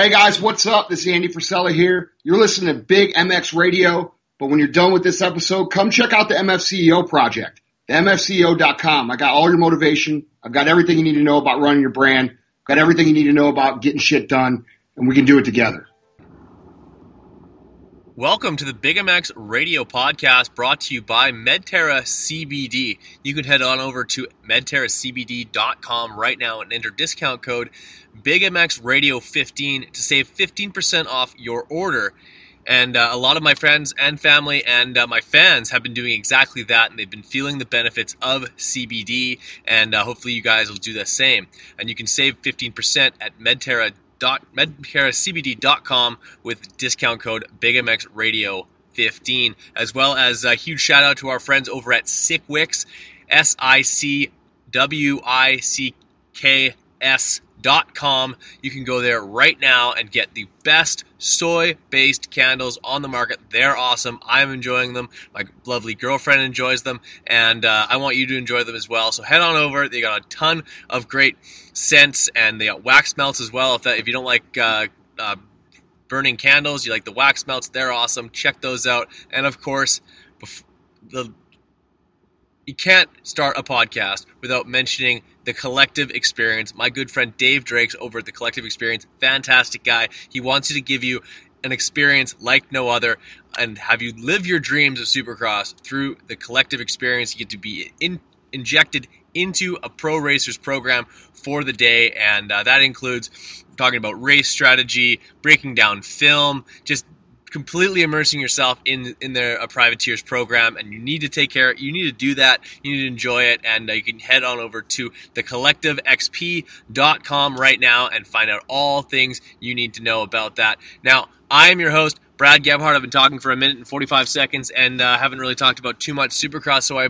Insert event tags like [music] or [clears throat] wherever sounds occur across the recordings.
Hey guys, what's up? This is Andy Frisella here. You're listening to Big MX Radio, but when you're done with this episode, come check out the MFCEO project, the MFCEO.com. I got all your motivation. I've got everything you need to know about running your brand. I've got everything you need to know about getting shit done, and we can do it together. Welcome to the Big MX Radio Podcast brought to you by Medterra CBD. You can head on over to medterracbd.com right now and enter discount code Big MX Radio 15 to save 15% off your order. And uh, a lot of my friends and family and uh, my fans have been doing exactly that, and they've been feeling the benefits of CBD. And uh, hopefully, you guys will do the same. And you can save 15% at Medterra medterracbd.com with discount code BigMXRadio 15, as well as a huge shout out to our friends over at Sickwicks, S I C W I C K S Dot com. You can go there right now and get the best soy based candles on the market. They're awesome. I'm enjoying them. My lovely girlfriend enjoys them, and uh, I want you to enjoy them as well. So head on over. They got a ton of great scents, and the wax melts as well. If that if you don't like uh, uh, burning candles, you like the wax melts. They're awesome. Check those out. And of course, the you can't start a podcast without mentioning the collective experience. My good friend Dave Drakes over at the collective experience, fantastic guy. He wants you to give you an experience like no other and have you live your dreams of supercross through the collective experience. You get to be in, injected into a pro racers program for the day, and uh, that includes talking about race strategy, breaking down film, just completely immersing yourself in in their a privateers program and you need to take care you need to do that you need to enjoy it and uh, you can head on over to thecollectivexp.com right now and find out all things you need to know about that. Now i am your host brad gebhardt. I've been talking for a minute and 45 seconds and uh, haven't really talked about too much supercross so i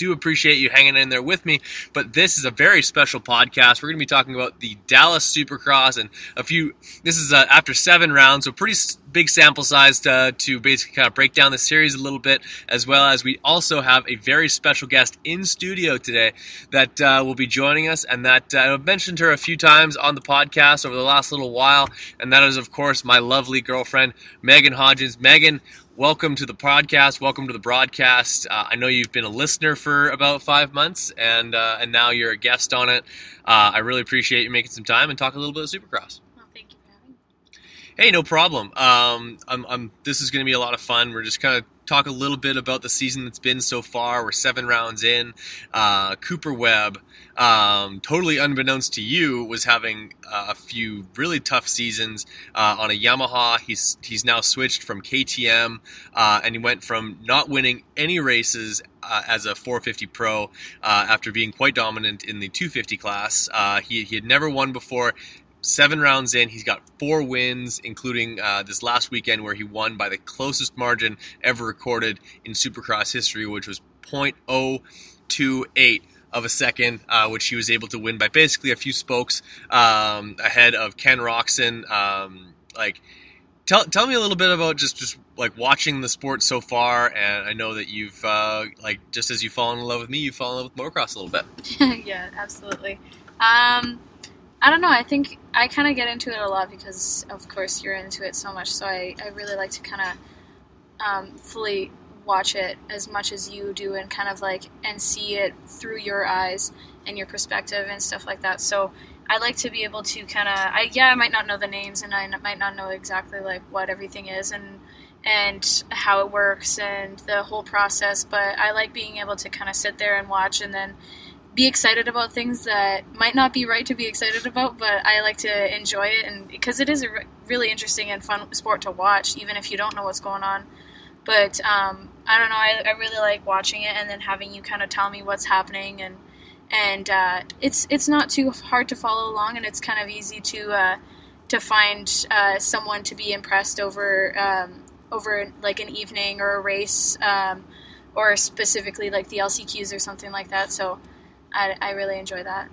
do appreciate you hanging in there with me. But this is a very special podcast. We're going to be talking about the Dallas Supercross and a few. This is uh, after seven rounds, so pretty big sample size to, to basically kind of break down the series a little bit, as well as we also have a very special guest in studio today that uh, will be joining us, and that uh, I've mentioned her a few times on the podcast over the last little while, and that is, of course, my lovely girlfriend, Megan Hodgins. Megan, welcome to the podcast. Welcome to the broadcast. Uh, I know you've been a listener for about five months, and uh, and now you're a guest on it. Uh, I really appreciate you making some time and talk a little bit of Supercross. Well, thank you for having me. Hey, no problem. Um, I'm, I'm, this is going to be a lot of fun. We're just kind of talk a little bit about the season that's been so far. We're seven rounds in. Uh, Cooper Webb, um, totally unbeknownst to you, was having a few really tough seasons uh, on a Yamaha. He's he's now switched from KTM, uh, and he went from not winning any races uh, as a 450 pro uh, after being quite dominant in the 250 class. Uh, he, he had never won before seven rounds in, he's got four wins, including uh, this last weekend where he won by the closest margin ever recorded in Supercross history, which was 0.028 of a second, uh, which he was able to win by basically a few spokes um, ahead of Ken Roczen. Um, like, tell tell me a little bit about just just like watching the sport so far. And I know that you've uh, like just as you fall in love with me, you fall in love with motocross a little bit. [laughs] yeah, absolutely. Um, I don't know. I think I kind of get into it a lot because, of course, you're into it so much. So I, I really like to kind of um, fully watch it as much as you do and kind of like and see it through your eyes and your perspective and stuff like that. So I like to be able to kind of I yeah I might not know the names and I might not know exactly like what everything is and and how it works and the whole process, but I like being able to kind of sit there and watch and then be excited about things that might not be right to be excited about, but I like to enjoy it, and because it is a re- really interesting and fun sport to watch, even if you don't know what's going on. But um, I don't know, I, I, really like watching it, and then having you kind of tell me what's happening, and and uh, it's it's not too hard to follow along, and it's kind of easy to uh, to find uh, someone to be impressed over um, over like an evening or a race. Um, or specifically like the LCQs or something like that. So I, I really enjoy that.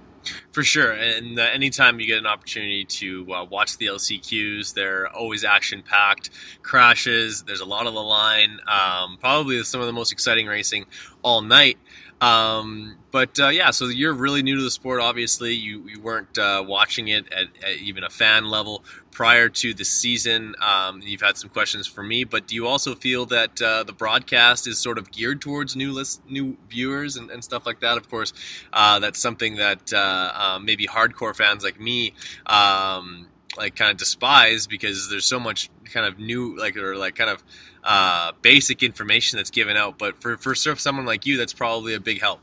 For sure, and uh, anytime you get an opportunity to uh, watch the LCQs, they're always action packed. Crashes, there's a lot on the line. Um, probably some of the most exciting racing all night. Um, but uh, yeah, so you're really new to the sport. Obviously, you, you weren't uh, watching it at, at, even a fan level prior to the season. Um, you've had some questions for me, but do you also feel that uh, the broadcast is sort of geared towards new list, new viewers and, and stuff like that? Of course, uh, that's something that uh, uh, maybe hardcore fans like me. Um, like kind of despise because there's so much kind of new like or like kind of uh, basic information that's given out. But for for someone like you, that's probably a big help.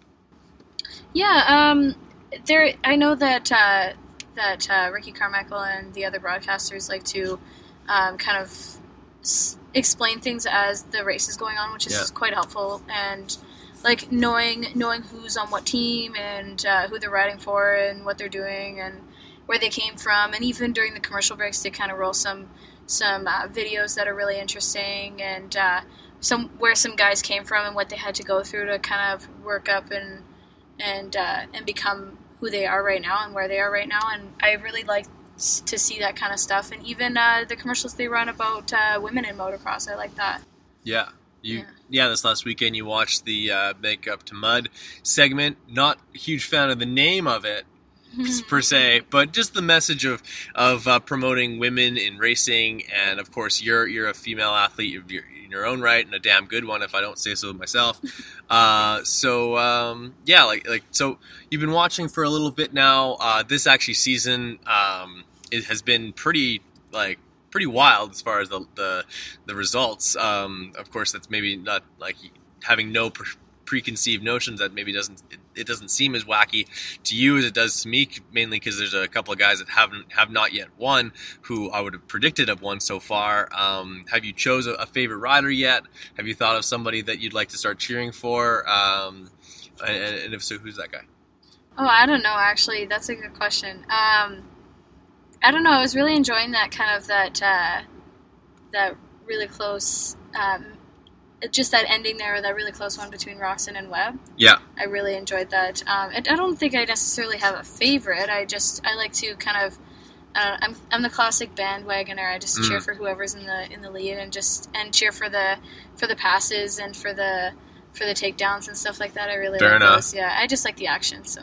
Yeah, um, there. I know that uh, that uh, Ricky Carmichael and the other broadcasters like to um, kind of s- explain things as the race is going on, which is Yeah. quite helpful. And like knowing knowing who's on what team and uh, who they're riding for and what they're doing and where they came from, and even during the commercial breaks, they kind of roll some some uh, videos that are really interesting and uh, some where some guys came from and what they had to go through to kind of work up and and uh, and become who they are right now and where they are right now. And I really like to see that kind of stuff. And even uh, the commercials they run about uh, women in motocross, I like that. Yeah. You, Yeah. yeah. this last weekend you watched the uh, Make Up to Mud segment. Not a huge fan of the name of it per se, but just the message of of uh, promoting women in racing, and of course you're you're a female athlete of your, in your own right, and a damn good one if I don't say so myself. [laughs] Uh, so um, yeah, like like so you've been watching for a little bit now. Uh, this actually season um, it has been pretty like pretty wild as far as the the, the results. Um, of course, that's maybe not like having no pre- preconceived notions that maybe doesn't it, doesn't seem as wacky to you as it does to me mainly because there's a couple of guys that haven't have not yet won who I would have predicted have won so far um, have you chose a, a favorite rider yet have you thought of somebody that you'd like to start cheering for um, and, and if so who's that guy Oh, I don't know. Actually, that's a good question. Um, I don't know. I was really enjoying that kind of that uh, that really close, um, just that ending there, that really close one between Roczen and Webb. yeah I really enjoyed that. Um, and I don't think I necessarily have a favorite. I just I like to kind of. Uh, I'm, I'm the classic bandwagoner. I just cheer Mm. for whoever's in the in the lead and just and cheer for the for the passes and for the for the takedowns and stuff like that. I really Fair like enough. those. Yeah, I just like the action. So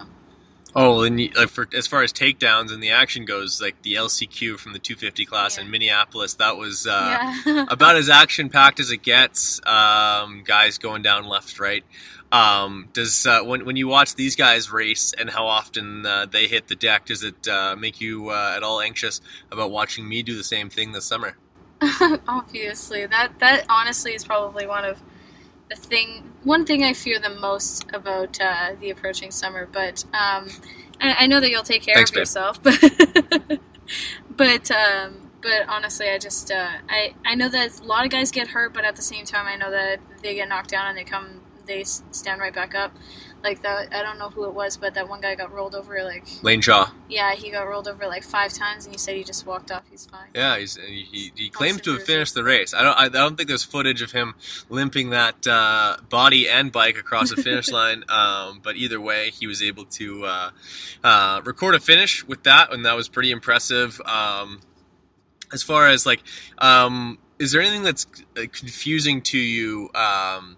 Oh, and like for as far as takedowns and the action goes, like the LCQ from the 250 class Yeah. in Minneapolis, that was uh, yeah. [laughs] about as action packed as it gets. Um, guys going down left, right. Um, does uh, when when you watch these guys race and how often uh, they hit the deck, does it uh, make you uh, at all anxious about watching me do the same thing this summer? [laughs] Obviously, that that honestly is probably one of the thing. One thing I fear the most about uh, the approaching summer, but um, I, I know that you'll take care Thanks, of babe. yourself. [laughs] But but um, but honestly, I just uh, I I know that a lot of guys get hurt, but at the same time, I know that they get knocked down and they come they stand right back up. Like that, I don't know who it was, but that one guy got rolled over. Like Lane Shaw. yeah, he got rolled over like five times, and he said he just walked off. He's fine. Yeah, he's, he, he, he claims to have finished the race. I don't I, I don't think there's footage of him limping that uh, body and bike across the finish [laughs] line. Um, but either way, he was able to uh, uh, record a finish with that, and that was pretty impressive. Um, as far as like, um, is there anything that's uh, confusing to you? Um,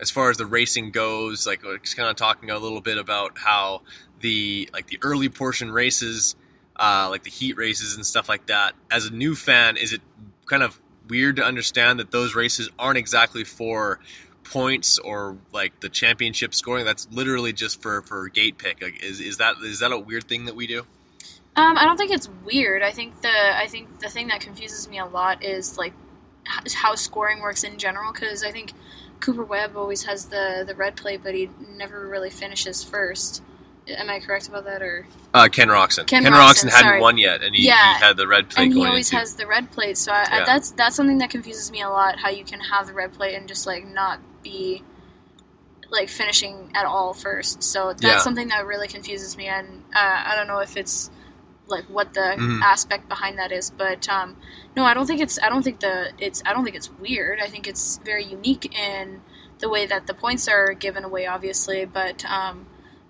as far as the racing goes, like just kind of talking a little bit about how the like the early portion races, uh, like the heat races and stuff like that. As a new fan, is it kind of weird to understand that those races aren't exactly for points or like the championship scoring? That's literally just for for gate pick. Like, is is that is that a weird thing that we do? Um, I don't think it's weird. I think the I think the thing that confuses me a lot is like how scoring works in general. Because I think Cooper Webb always has the the red plate, but he never really finishes first. Am I correct about that? Or Uh, Ken Roczen. Ken Ken, Roczen hadn't sorry. won yet, and he, Yeah, he had the red plate and he going always into. has the red plate. So I, Yeah. I, that's that's something that confuses me a lot. How you can have the red plate and just like not be like finishing at all first. So that's Yeah. something that really confuses me, and uh, I don't know if it's like what the Mhm. aspect behind that is. But um, no, I don't think it's. I don't think the it's. I don't think it's weird. I think it's very unique in the way that the points are given away, obviously. But um,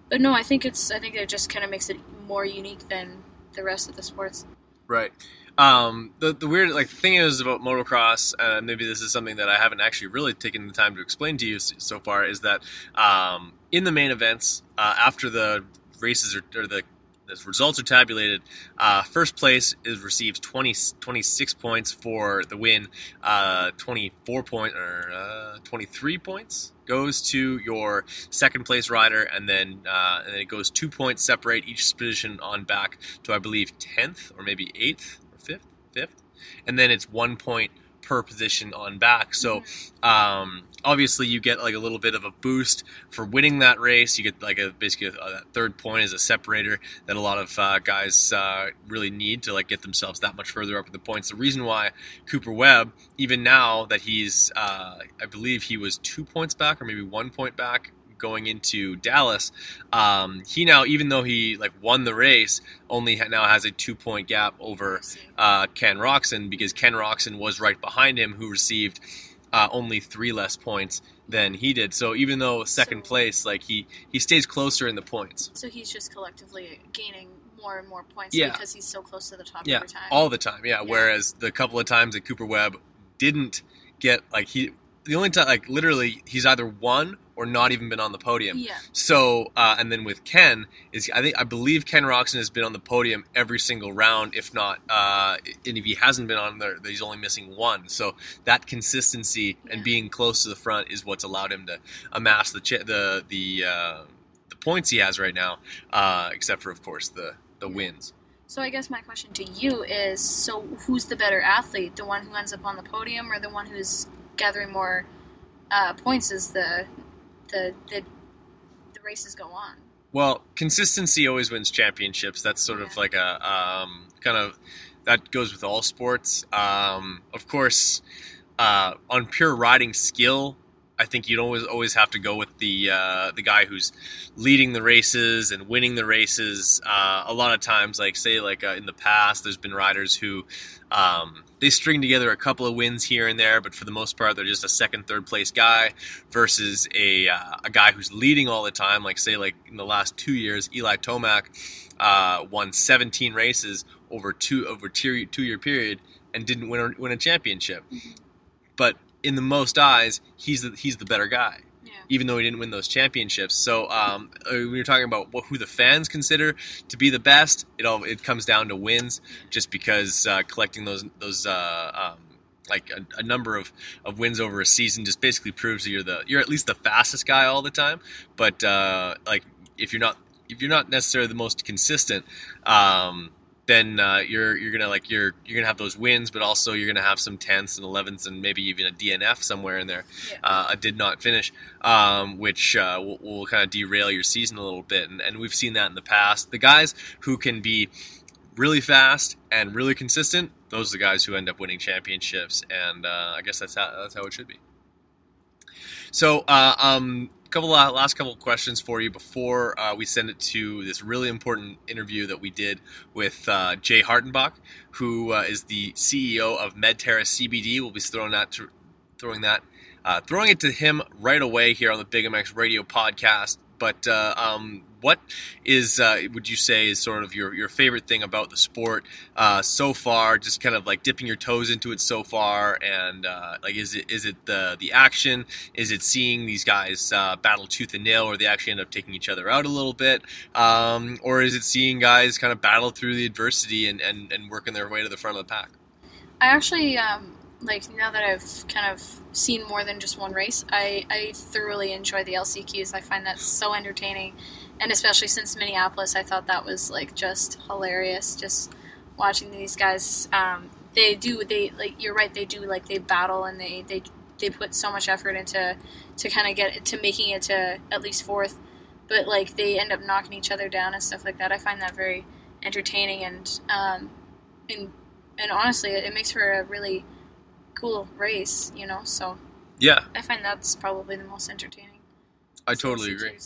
but no, I think it's. I think it just kind of makes it more unique than the rest of the sports. Right. Um, the the weird like thing is about motocross, and maybe this is something that I haven't actually really taken the time to explain to you so far, is that um, in the main events uh, after the races are, or the the results are tabulated. Uh, first place is receives 20, 26 points for the win. Uh, 24 point or uh, 23 points goes to your second place rider, and then uh, and then it goes two points separate each position on back to I believe 10th or maybe 8th or 5th, 5th, and then it's one point per position on back. So um, obviously you get like a little bit of a boost for winning that race. You get like a basically a, a third point as a separator that a lot of uh, guys uh, really need to like get themselves that much further up in the points. The reason why Cooper Webb, even now that he's, uh, I believe he was two points back or maybe one point back going into Dallas, um, he now, even though he like won the race, only ha- now has a two point gap over uh, Ken Roczen because Ken Roczen was right behind him, who received uh, only three less points than he did. So even though second So- place, like he he stays closer in the points. So he's just collectively gaining more and more points Yeah. because he's so close to the top Yeah, every time. all the time. Yeah. Yeah. Whereas the couple of times that Cooper Webb didn't get like he the only time like literally he's either won or not even been on the podium. yeah. So, uh, and then with Ken is I think I believe Ken Roczen has been on the podium every single round, if not, uh, and if he hasn't been on there, he's only missing one. So that consistency and being close to the front is what's allowed him to amass the ch- the the uh, the points he has right now, uh, except for of course the the wins. So I guess my question to you is: so who's the better athlete, the one who ends up on the podium, or the one who's gathering more uh, points as the the the the races go on? Well, consistency always wins championships. That's sort of like a um, kind of that goes with all sports. Um, of course, uh, on pure riding skill, I think you'd always always have to go with the uh, the guy who's leading the races and winning the races. Uh, a lot of times, like say, like uh, in the past, there's been riders who um, they string together a couple of wins here and there, but for the most part, they're just a second, third place guy versus a uh, a guy who's leading all the time. Like say, like in the last two years, Eli Tomac uh, won 17 races over two over two two year period and didn't win a, win a championship. But in the most eyes, he's the, he's the better guy. Even though he didn't win those championships. So um, uh, when you're talking about what, who the fans consider to be the best, it all it comes down to wins, just because uh, collecting those those uh, um, like a, a number of, of wins over a season just basically proves that you're the you're at least the fastest guy all the time. But uh, like if you're not if you're not necessarily the most consistent. Um, then uh, you're you're gonna like you're you're gonna have those wins, but also you're gonna have some tenths and elevens and maybe even a DNF somewhere in there Yeah. uh, a did not finish, um, which uh, will, will kind of derail your season a little bit. And, and we've seen that in the past. The guys who can be really fast and really consistent, those are the guys who end up winning championships. And uh, I guess that's how that's how it should be. So, uh, um, couple of, last couple questions for you before uh, we send it to this really important interview that we did with uh, Jay Hartenbach, who uh, is the CEO of MedTerra CBD. We'll be throwing that to, throwing that uh, throwing it to him right away here on the Big MX Radio podcast. But uh, um, what is uh, would you say is sort of your, your favorite thing about the sport uh, so far? Just kind of like dipping your toes into it so far, and uh, like is it is it the the action? Is it seeing these guys uh, battle tooth and nail, or they actually end up taking each other out a little bit, um, or is it seeing guys kind of battle through the adversity and, and, and working their way to the front of the pack? I actually um, like now that I've kind of seen more than just one race. I, I thoroughly enjoy the LCQs. I find that so entertaining, and especially since Minneapolis, I thought that was like just hilarious. Just watching these guys. Um, they do they like you're right. They do like they battle and they they they put so much effort into to kind of get to making it to at least fourth, but like they end up knocking each other down and stuff like that. I find that very entertaining and um, and and honestly, it, makes for a really cool race, you know. So Yeah, I find that's probably the most entertaining. I totally agree.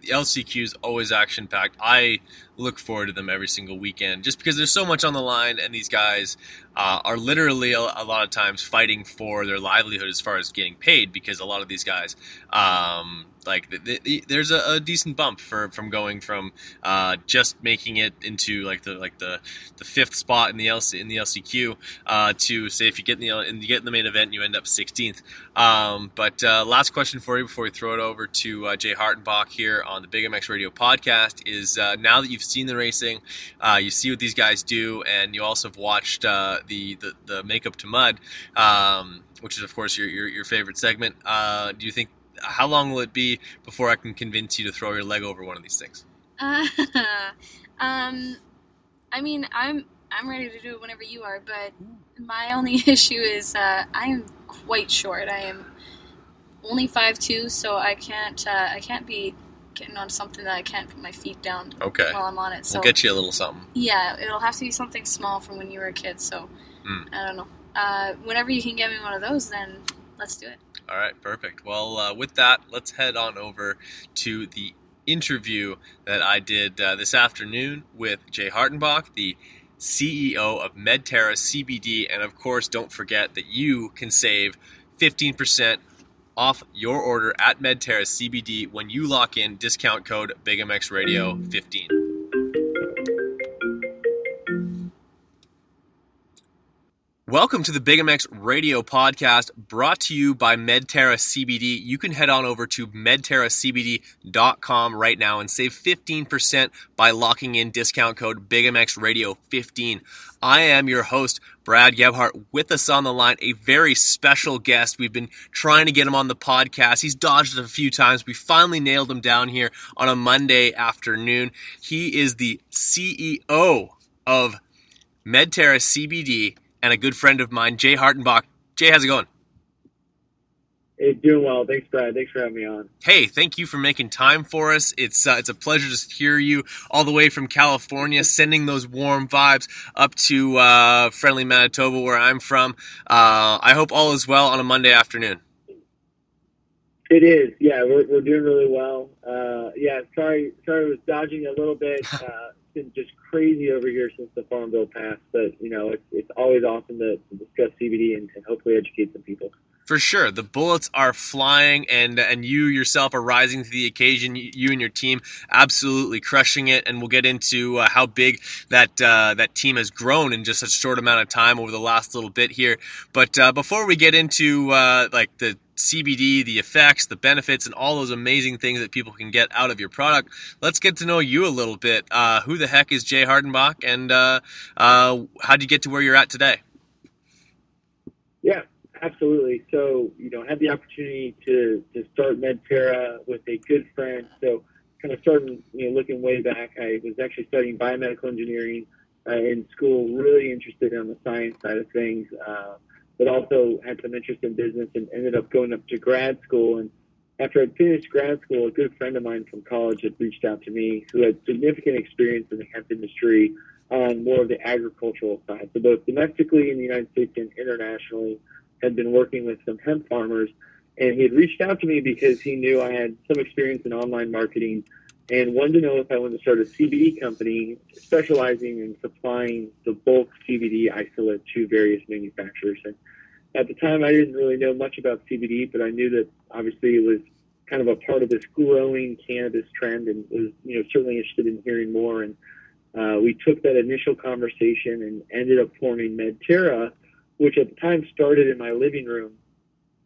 The LCQ is always action packed. I look forward to them every single weekend just because there's so much on the line, and these guys uh, are literally a, a lot of times fighting for their livelihood as far as getting paid because a lot of these guys, um, like the, the, there's a, a, decent bump for from going from uh, just making it into like the like the, the fifth spot in the LC in the LCQ uh, to say if you get in the and you get in the main event you end up 16th. Um, but uh, last question for you before we throw it over to uh, Jay Hartenbach here on the Big MX Radio podcast is uh, now that you've seen the racing, uh, you see what these guys do, and you also have watched the, the the makeup to mud. Um, which is of course your your, your favorite segment. do you think how long will it be before I can convince you to throw your leg over one of these things? Uh, [laughs] um, I mean, I'm I'm ready to do it whenever you are, but my only [laughs] issue is uh, I am quite short. I am only five two, so I can't uh, I can't be getting on something that I can't put my feet down okay. while I'm on it. So we'll get you a little something. Yeah, it'll have to be something small from when you were a kid. So mm. I don't know. Uh, whenever you can get me one of those, then let's do it. All right, perfect. Well, uh, with that, let's head on over to the interview that I did uh, this afternoon with Jay Hartenbach, the CEO of Medterra CBD. And of course, don't forget that you can save 15% off your order at Medterra CBD when you lock in discount code BigMXRadio15. Welcome to the Big MX Radio Podcast brought to you by Medterra CBD. You can head on over to medterracbd.com right now and save 15% by locking in discount code BigMXRadio15. I am your host, Brad Gebhart. With us on the line, a very special guest. We've been trying to get him on the podcast. He's dodged it a few times. We finally nailed him down here on a Monday afternoon. He is the CEO of Medterra CBD and a good friend of mine, Jay Hartenbach. Jay, how's it going? Hey, doing well. Thanks, Brad. Thanks for having me on. Hey, thank you for making time for us. It's uh, it's a pleasure to hear you all the way from California, sending those warm vibes up to uh, friendly Manitoba, where I'm from. Uh, I hope all is well on a Monday afternoon. It is. Yeah, we're, we're doing really well. Uh, yeah, sorry, sorry, I was dodging a little bit. Uh, [laughs] been just crazy over here since the Farm Bill passed, but you know, it's, it's always awesome to, to discuss CBD and, and hopefully educate some people. For sure, the bullets are flying, and and you yourself are rising to the occasion. You and your team absolutely crushing it, and we'll get into uh, how big that uh, that team has grown in just such a short amount of time over the last little bit here. But uh, before we get into uh, like the CBD, the effects, the benefits, and all those amazing things that people can get out of your product. Let's get to know you a little bit. Uh, who the heck is Jay Hartenbach, and uh, uh, how did you get to where you're at today? Yeah, absolutely. So, you know, I had the opportunity to, to start Medterra with a good friend. So, kind of starting, you know, looking way back, I was actually studying biomedical engineering uh, in school, really interested in the science side of things. Uh, but also had some interest in business and ended up going up to grad school. And after I'd finished grad school, a good friend of mine from college had reached out to me who had significant experience in the hemp industry on more of the agricultural side. So both domestically in the United States and internationally had been working with some hemp farmers. And he had reached out to me because he knew I had some experience in online marketing and wanted to know if I wanted to start a CBD company specializing in supplying the bulk CBD isolate to various manufacturers. And at the time, I didn't really know much about CBD, but I knew that obviously it was kind of a part of this growing cannabis trend, and was you know certainly interested in hearing more. And uh, we took that initial conversation and ended up forming Medterra, which at the time started in my living room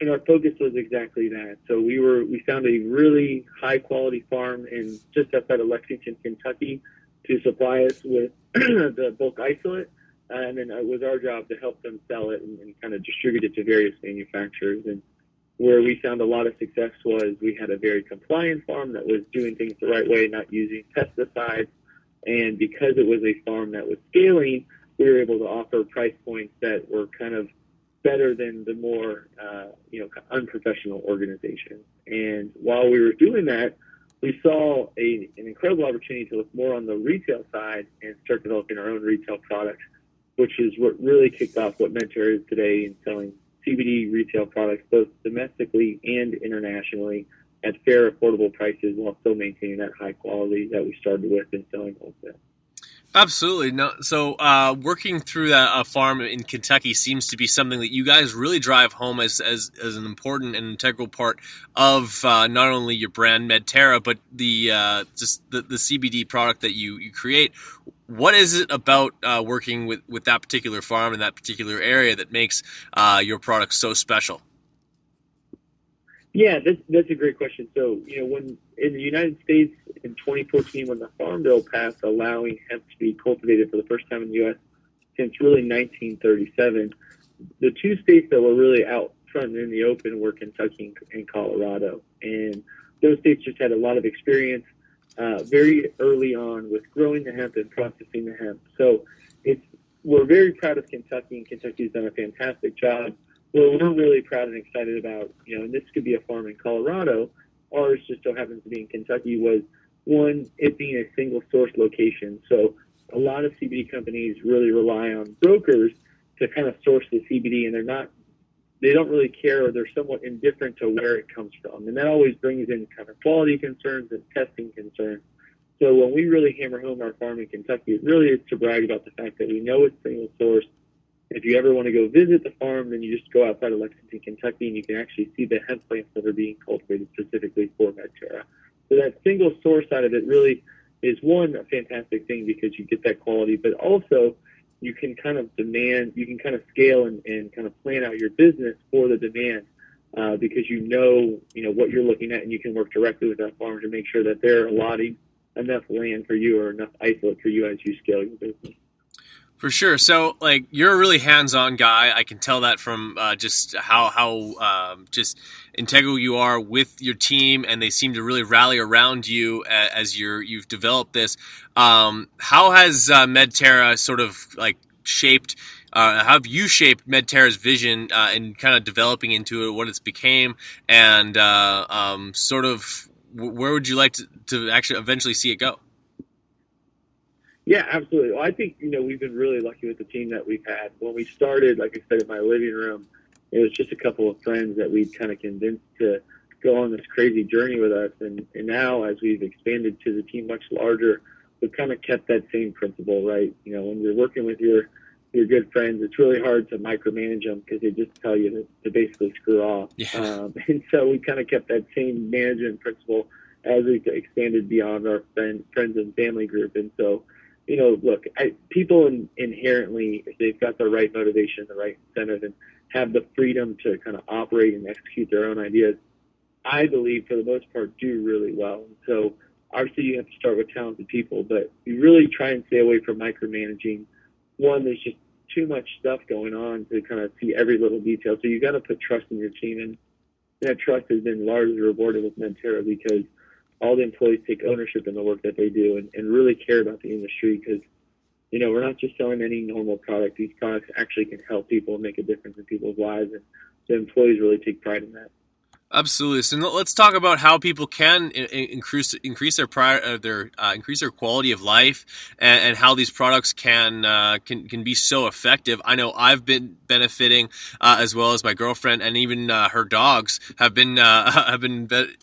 and our focus was exactly that. So we were we found a really high quality farm in just outside of Lexington, Kentucky, to supply us with [clears throat] the bulk isolate, and then it was our job to help them sell it and, and kind of distribute it to various manufacturers. And where we found a lot of success was we had a very compliant farm that was doing things the right way, not using pesticides, and because it was a farm that was scaling, we were able to offer price points that were kind of better than the more uh, you know unprofessional organizations. And while we were doing that, we saw a, an incredible opportunity to look more on the retail side and start developing our own retail products, which is what really kicked off what Medterra is today in selling CBD retail products both domestically and internationally at fair, affordable prices while still maintaining that high quality that we started with in selling wholesale. Absolutely. No. So, uh, working through that uh, farm in Kentucky seems to be something that you guys really drive home as as, as an important and integral part of uh, not only your brand Medterra, but the uh, just the, the CBD product that you you create. What is it about uh, working with with that particular farm in that particular area that makes your product so special? Yeah, that's that's a great question. So, you know, when in the United States in 2014, when the Farm Bill passed allowing hemp to be cultivated for the first time in the U.S. since really 1937, the two states that were really out front and in the open were Kentucky and Colorado, and those states just had a lot of experience uh, very early on with growing the hemp and processing the hemp. So, it's we're very proud of Kentucky, and Kentucky's done a fantastic job what we're really proud and excited about, you know, and this could be a farm in Colorado, ours just so happens to be in Kentucky, was one, it being a single source location. So a lot of CBD companies really rely on brokers to kind of source the CBD, and they're not, they don't really care, or they're somewhat indifferent to where it comes from. And that always brings in kind of quality concerns and testing concerns. So when we really hammer home our farm in Kentucky, it really is to brag about the fact that we know it's single source if you ever want to go visit the farm, then you just go outside of Lexington, Kentucky, and you can actually see the hemp plants that are being cultivated specifically for Medterra. So that single source out of it really is one a fantastic thing because you get that quality, but also you can kind of demand, you can kind of scale and, and kind of plan out your business for the demand uh, because you know, you know what you're looking at, and you can work directly with that farmer to make sure that they're allotting enough land for you or enough isolate for you as you scale your business. For sure. So, like, you're a really hands-on guy. I can tell that from uh, just how how um, just integral you are with your team, and they seem to really rally around you as you're you've developed this. Um, how has uh, Medterra sort of like shaped? Uh, how have you shaped Medterra's vision uh, and kind of developing into it, what it's became, and uh, um, sort of where would you like to, to actually eventually see it go? Yeah, absolutely. Well, I think you know we've been really lucky with the team that we've had. When we started, like I said, in my living room, it was just a couple of friends that we'd kind of convinced to go on this crazy journey with us. And, and now, as we've expanded to the team much larger, we've kind of kept that same principle, right? You know, when you're working with your your good friends, it's really hard to micromanage them because they just tell you to, to basically screw off. Yeah. [laughs] Um, and so we kind of kept that same management principle as we expanded beyond our friend, friends and family group. And so you know, look, I, people in, inherently, if they've got the right motivation, the right incentive, and have the freedom to kind of operate and execute their own ideas, I believe for the most part do really well. And so obviously you have to start with talented people, but you really try and stay away from micromanaging. One, there's just too much stuff going on to kind of see every little detail. So you've got to put trust in your team, and that trust has been largely rewarded with Medterra because all the employees take ownership in the work that they do and, and really care about the industry because you know we're not just selling any normal product these products actually can help people and make a difference in people's lives and the employees really take pride in that Absolutely. So let's talk about how people can increase increase their prior, uh, their uh, increase their quality of life, and, and how these products can uh, can can be so effective. I know I've been benefiting uh, as well as my girlfriend and even uh, her dogs have been uh, [laughs] have been. Be-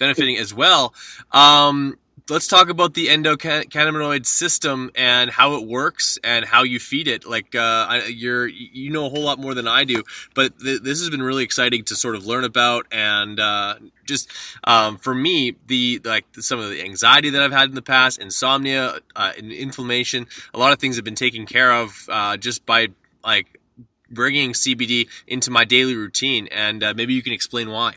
benefiting as well. Um, let's talk about the endocannabinoid system and how it works and how you feed it. Like uh, you're, you know a whole lot more than I do, but th- this has been really exciting to sort of learn about and uh, just um, for me, the like some of the anxiety that I've had in the past, insomnia, uh, inflammation, a lot of things have been taken care of uh, just by like bringing CBD into my daily routine. And uh, maybe you can explain why.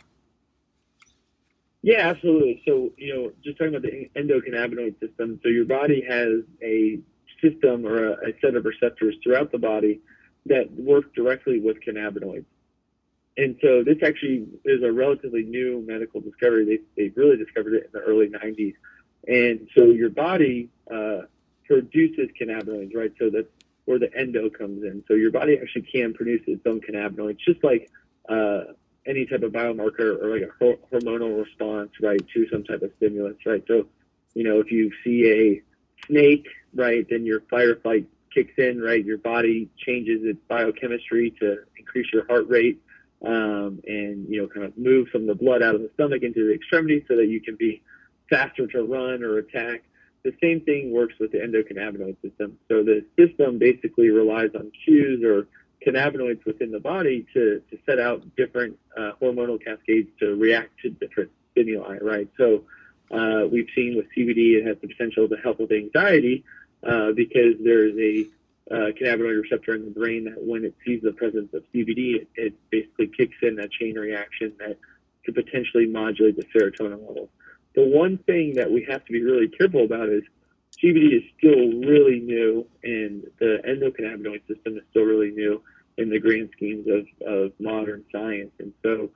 Yeah, absolutely. So, you know, just talking about the endocannabinoid system. So, your body has a system or a, a set of receptors throughout the body that work directly with cannabinoids. And so, this actually is a relatively new medical discovery. They, they really discovered it in the early 90s. And so, your body uh, produces cannabinoids, right? So, that's where the endo comes in. So, your body actually can produce its own cannabinoids, just like uh, any type of biomarker or like a hormonal response, right, to some type of stimulus, right? So, you know, if you see a snake, right, then your fight or flight kicks in, right? Your body changes its biochemistry to increase your heart rate, um, and you know, kind of move some of the blood out of the stomach into the extremities so that you can be faster to run or attack. the same thing works with the endocannabinoid system. So the system basically relies on cues or cannabinoids within the body to, to set out different uh, hormonal cascades to react to different stimuli, right? So uh, we've seen with CBD it has the potential to help with anxiety uh, because there's a uh, cannabinoid receptor in the brain that when it sees the presence of CBD, it, it basically kicks in that chain reaction that could potentially modulate the serotonin level. The one thing that we have to be really careful about is CBD is still really new, and the endocannabinoid system is still really new in the grand schemes of, of modern science. And so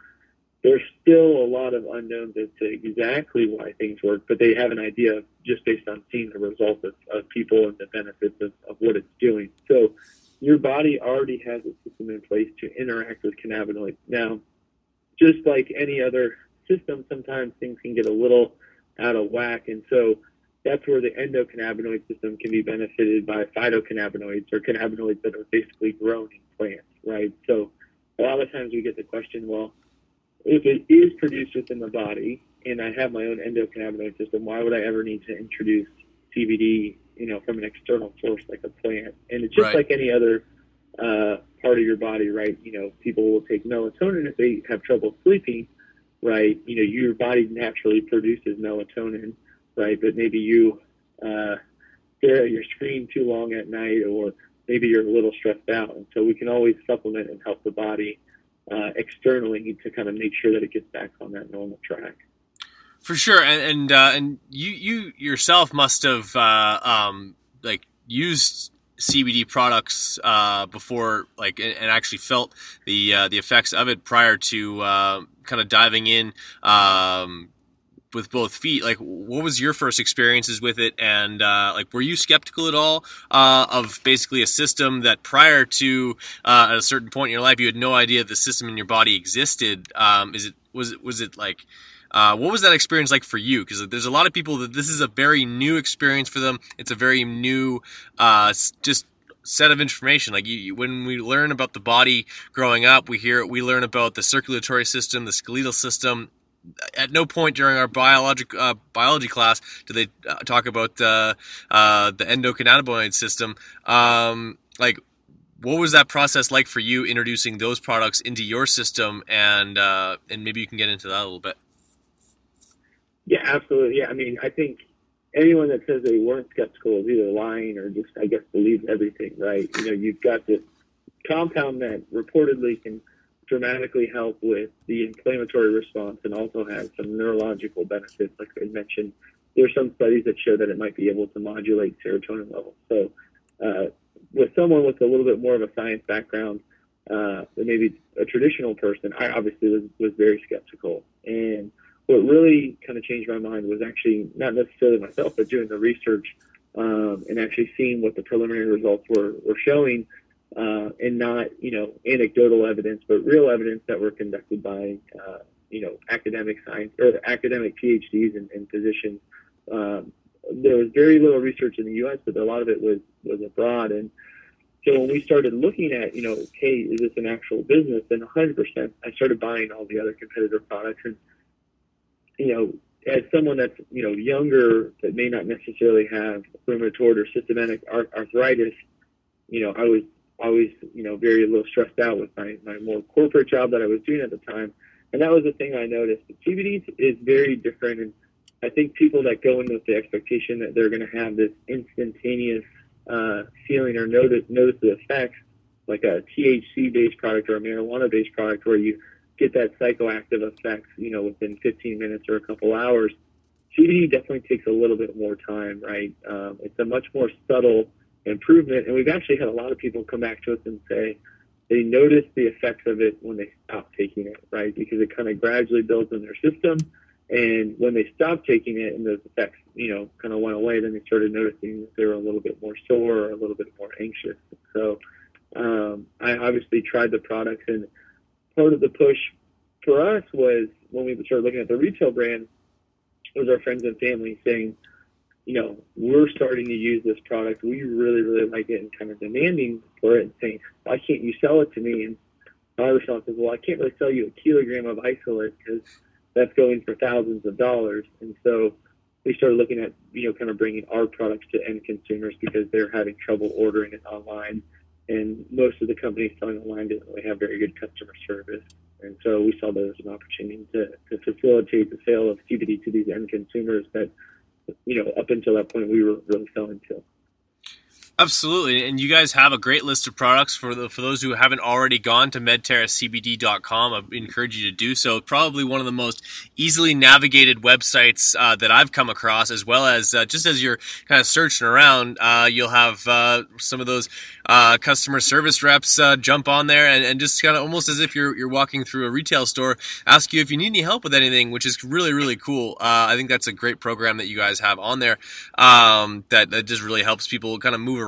there's still a lot of unknowns as to exactly why things work, but they have an idea just based on seeing the results of, of people and the benefits of, of what it's doing. So your body already has a system in place to interact with cannabinoids. Now, just like any other system, sometimes things can get a little out of whack. And so that's where the endocannabinoid system can be benefited by phytocannabinoids or cannabinoids that are basically grown in plants, right? So a lot of times we get the question, well, if it is produced within the body and I have my own endocannabinoid system, why would I ever need to introduce CBD, you know, from an external source like a plant? And it's just right. like any other uh, part of your body, right? You know, people will take melatonin if they have trouble sleeping, right? You know, your body naturally produces melatonin, right? But maybe you uh, stare at your screen too long at night, or maybe you're a little stressed out. And so we can always supplement and help the body uh, externally to kind of make sure that it gets back on that normal track. For sure, and and, uh, and you you yourself must have uh, um, like used CBD products uh, before, like, and, and, actually felt the uh, the effects of it prior to uh, kind of diving in um, with both feet. Like, what was your first experiences with it, and uh, like, were you skeptical at all uh, of basically a system that prior to uh, at a certain point in your life you had no idea the system in your body existed? Um, is it was it was it like uh, what was that experience like for you? Because there's a lot of people that this is a very new experience for them. It's a very new, uh, just set of information. Like you, when we learn about the body growing up, we hear we learn about the circulatory system, the skeletal system. At no point during our biologic uh, biology class do they uh, talk about uh, the endocannabinoid system. Um, like, what was that process like for you introducing those products into your system? And uh, and maybe you can get into that a little bit. Yeah, absolutely. Yeah, I mean, I think anyone that says they weren't skeptical is either lying or just, I guess, believes everything, right? You know, you've got this compound that reportedly can dramatically help with the inflammatory response and also has some neurological benefits, like I mentioned. There's some studies that show that it might be able to modulate serotonin levels. So, uh, with someone with a little bit more of a science background uh, than maybe a traditional person, I obviously was, was very skeptical. And what really kind of changed my mind was actually not necessarily myself, but doing the research um, and actually seeing what the preliminary results were, were showing, uh, and not you know anecdotal evidence, but real evidence that were conducted by uh, you know academic science or academic PhDs and, and physicians. Um, there was very little research in the U.S., but a lot of it was was abroad, and so when we started looking at, you know, hey, is this an actual business? Then 100%, I started buying all the other competitor products and you know, as someone that's you know younger that may not necessarily have rheumatoid or systematic arthritis, you know, I was always you know very a little stressed out with my my more corporate job that I was doing at the time, and that was the thing I noticed. CBD is very different, and I think people that go in with the expectation that they're going to have this instantaneous uh, feeling or notice notice the effects, like a THC based product or a marijuana based product, where you get that psychoactive effects, you know, within 15 minutes or a couple hours. CBD definitely takes a little bit more time, right? Um, it's a much more subtle improvement, and we've actually had a lot of people come back to us and say they notice the effects of it when they stop taking it, right? Because it kind of gradually builds in their system, and when they stopped taking it and those effects, you know, kind of went away, then they started noticing that they were a little bit more sore or a little bit more anxious. So um, I obviously tried the products and part of the push for us was when we started looking at the retail brand was our friends and family saying, you know, we're starting to use this product. We really, really like it and kind of demanding for it and saying, why can't you sell it to me? And my response is, well, I can't really sell you a kilogram of isolate because that's going for thousands of dollars. And so we started looking at you know kind of bringing our products to end consumers because they're having trouble ordering it online, and most of the companies selling online didn't really have very good customer service. And so we saw there as an opportunity to, to facilitate the sale of CBD to these end consumers that, you know, up until that point we were really selling to. Absolutely, and you guys have a great list of products for the, for those who haven't already gone to medterracbd.com. I encourage you to do so. Probably one of the most easily navigated websites uh, that I've come across, as well as uh, just as you're kind of searching around, uh, you'll have uh, some of those uh, customer service reps uh, jump on there and, and just kind of almost as if you're you're walking through a retail store, ask you if you need any help with anything, which is really really cool. I think that's a great program that you guys have on there um, that that just really helps people kind of move around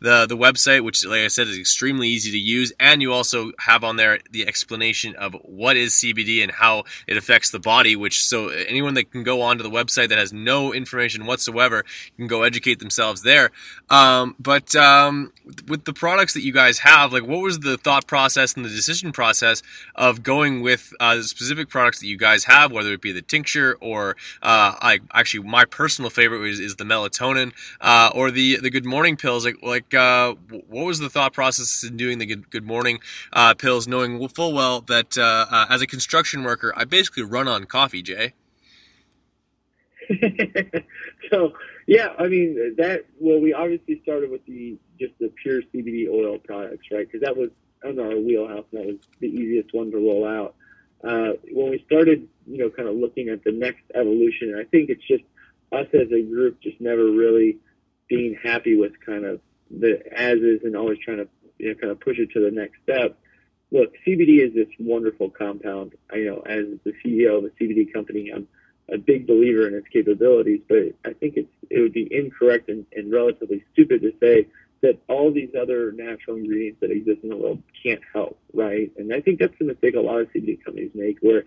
the the website, which, like I said, is extremely easy to use. And you also have on there the explanation of what is CBD and how it affects the body. Which so anyone that can go onto the website that has no information whatsoever can go educate themselves there. Um, but um, with the products that you guys have, like what was the thought process and the decision process of going with uh, the specific products that you guys have, whether it be the tincture or uh, I actually my personal favorite is, is the melatonin uh, or the the Good Morning pills. Like like uh, what was the thought process in doing the Good, good Morning uh, pills, knowing full well that uh, as a construction worker, I basically run on coffee, Jay. [laughs] so yeah, I mean that. Well, we obviously started with the just the pure CBD oil products, right? Because that was under our wheelhouse, and that was the easiest one to roll out. Uh, when we started, you know, kind of looking at the next evolution, I think it's just us as a group just never really being happy with kind of the as is and always trying to, you know, kind of push it to the next step. Look, CBD is this wonderful compound. I you know as the CEO of a CBD company, I'm a big believer in its capabilities, but I think it's it would be incorrect and, and relatively stupid to say that all these other natural ingredients that exist in the world can't help, right? And I think that's the mistake a lot of CBD companies make, where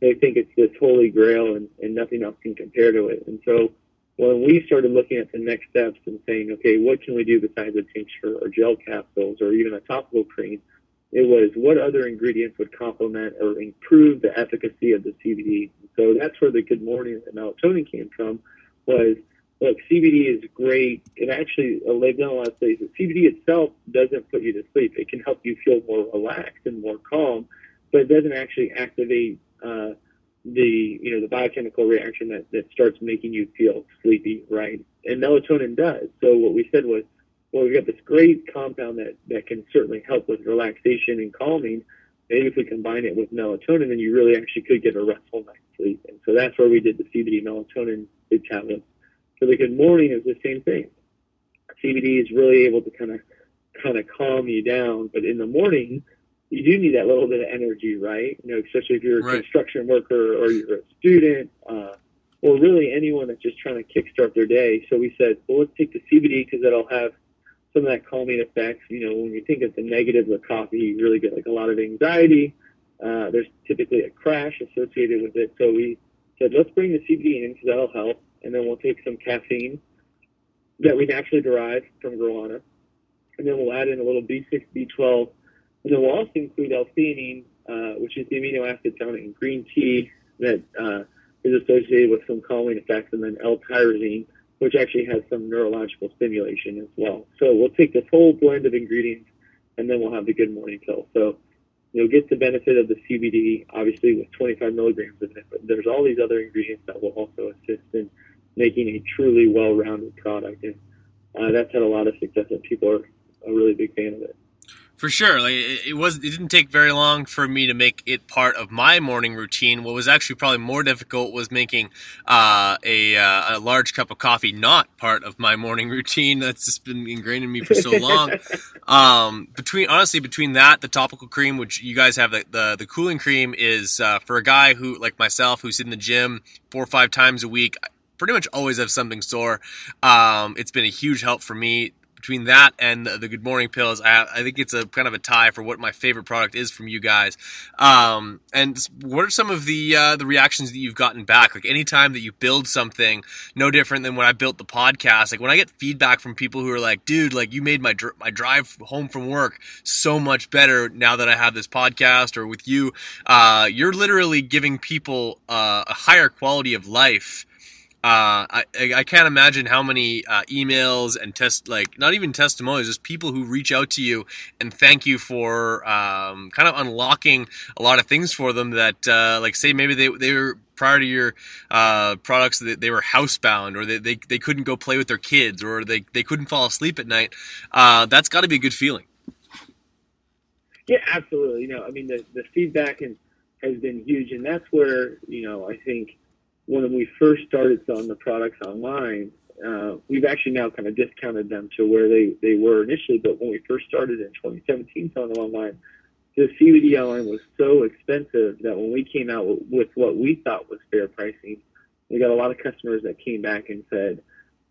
they think it's this holy grail and, and nothing else can compare to it. And so when we started looking at the next steps and saying, okay, what can we do besides a tincture or gel capsules or even a topical cream? It was what other ingredients would complement or improve the efficacy of the CBD. So that's where the Good Morning and melatonin came from. Was look, CBD is great. It actually, they've done a lot of studies. That CBD itself doesn't put you to sleep. It can help you feel more relaxed and more calm, but it doesn't actually activate uh, the you know the biochemical reaction that that starts making you feel sleepy, right? And melatonin does. So what we said was well, we've got this great compound that, that can certainly help with relaxation and calming. Maybe if we combine it with melatonin, then you really actually could get a restful night's sleep. And so that's where we did the CBD melatonin tablets. For the good morning, is the same thing. CBD is really able to kind of kind of calm you down, but in the morning, you do need that little bit of energy, right? You know, especially if you're a right. construction worker or you're a student, uh, or really anyone that's just trying to kickstart their day. So we said, well, let's take the CBD because that'll have some of that calming effects. You know, when you think of the negatives of coffee, you really get like a lot of anxiety. Uh, there's typically a crash associated with it. So we said, let's bring the CBD in because that'll help. And then we'll take some caffeine that we naturally derive from guarana. And then we'll add in a little B6, B12. We'll also include L-theanine, uh, which is the amino acid found in green tea that uh, is associated with some calming effects. And then L-tyrosine, which actually has some neurological stimulation as well. So we'll take this whole blend of ingredients and then we'll have the good morning pill. So you'll get the benefit of the CBD, obviously with 25 milligrams of it, but there's all these other ingredients that will also assist in making a truly well-rounded product. And uh, that's had a lot of success and people are a really big fan of it for sure. Like it was, it didn't take very long for me to make it part of my morning routine. What was actually probably more difficult was making uh, a, uh, a large cup of coffee not part of my morning [laughs] routine. That's just been ingrained in me for so long. [laughs] um, between honestly, between that, the topical cream, which you guys have, the the, the cooling cream is uh, for a guy who like myself, who's in the gym four or five times a week pretty much always have something sore. Um, it's been a huge help for me between that and the, Good Morning pills, I, I, think it's a kind of a tie for what my favorite product is from you guys. Um, and what are some of the uh, the reactions that you've gotten back? Like anytime that you build something, no different than when I built the podcast. Like when I get feedback from people who are like, "Dude, like you made my dr- my drive home from work so much better now that I have this podcast," or with you, uh, you're literally giving people uh, a higher quality of life uh, I, I can't imagine how many uh, emails and test like not even testimonials, just people who reach out to you and thank you for um, kind of unlocking a lot of things for them that uh, like say maybe they they were prior to your uh, products they, they were housebound or they, they, they couldn't go play with their kids or they, they couldn't fall asleep at night uh, that's got to be a good feeling. Yeah absolutely. You know i mean the, the feedback and has been huge and that's where you know i think when we first started selling the products online uh, we've actually now kind of discounted them to where they, they were initially but when we first started in 2017 selling them online the CBD online was so expensive that when we came out with what we thought was fair pricing, we got a lot of customers that came back and said,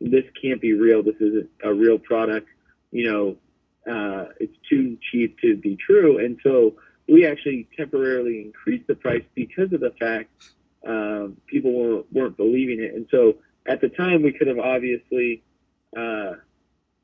"This can't be real. This isn't a real product. You know, uh, it's too cheap to be true." And so we actually temporarily increased the price because of the fact um, people weren't, weren't believing it. And so at the time, we could have obviously. Uh,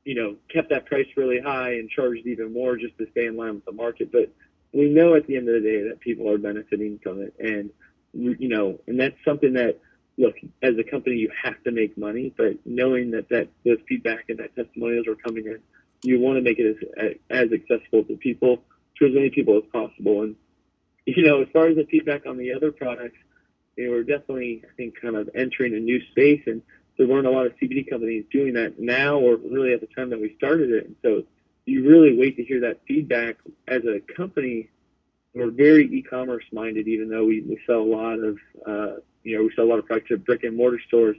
you know, kept that price really high and charged even more just to stay in line with the market. But we know at the end of the day that people are benefiting from it, and you know, and that's something that look as a company you have to make money, but knowing that that those feedback and that testimonials are coming in, you want to make it as as accessible to people to as many people as possible. And you know, as far as the feedback on the other products, you know, we're definitely I think kind of entering a new space, and there weren't a lot of CBD companies doing that now, or really at the time that we started it. And so you really wait to hear that feedback as a company. We're very e-commerce minded, even though we, we sell a lot of, uh, you know, we sell a lot of products at brick and mortar stores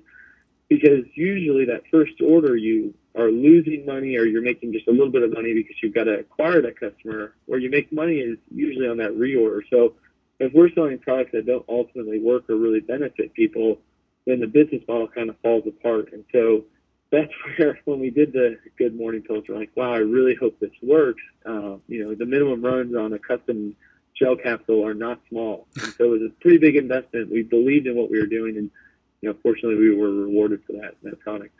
because usually that first order you are losing money or you're making just a little bit of money because you've got to acquire that customer. Where you make money is usually on that reorder. So if we're selling products that don't ultimately work or really benefit people, then the business model kind of falls apart. And so that's [laughs] where when we did the Good Morning Pills, we're like, wow, I really hope this works. Uh, you know, the minimum runs on a custom gel capsule are not small, and so it was a pretty big investment. We believed in what we were doing, and you know, fortunately, we were rewarded for that that product.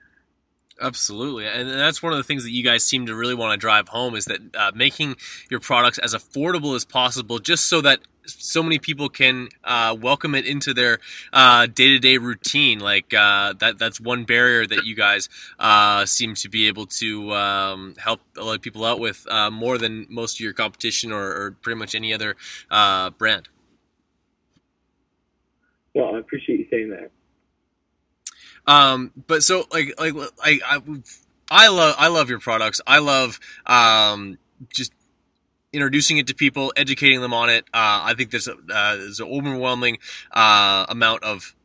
Absolutely, and that's one of the things that you guys seem to really want to drive home is that uh, making your products as affordable as possible, just so that so many people can uh, welcome it into their day to day routine. Like uh, that, that's one barrier that you guys uh, seem to be able to um, help a lot of people out with uh, more than most of your competition or, or pretty much any other uh, brand. Well, I appreciate you saying that. Um, but so like like I, I I love I love your products. I love um, just introducing it to people, educating them on it. Uh, I think there's a, uh, there's an overwhelming uh, amount of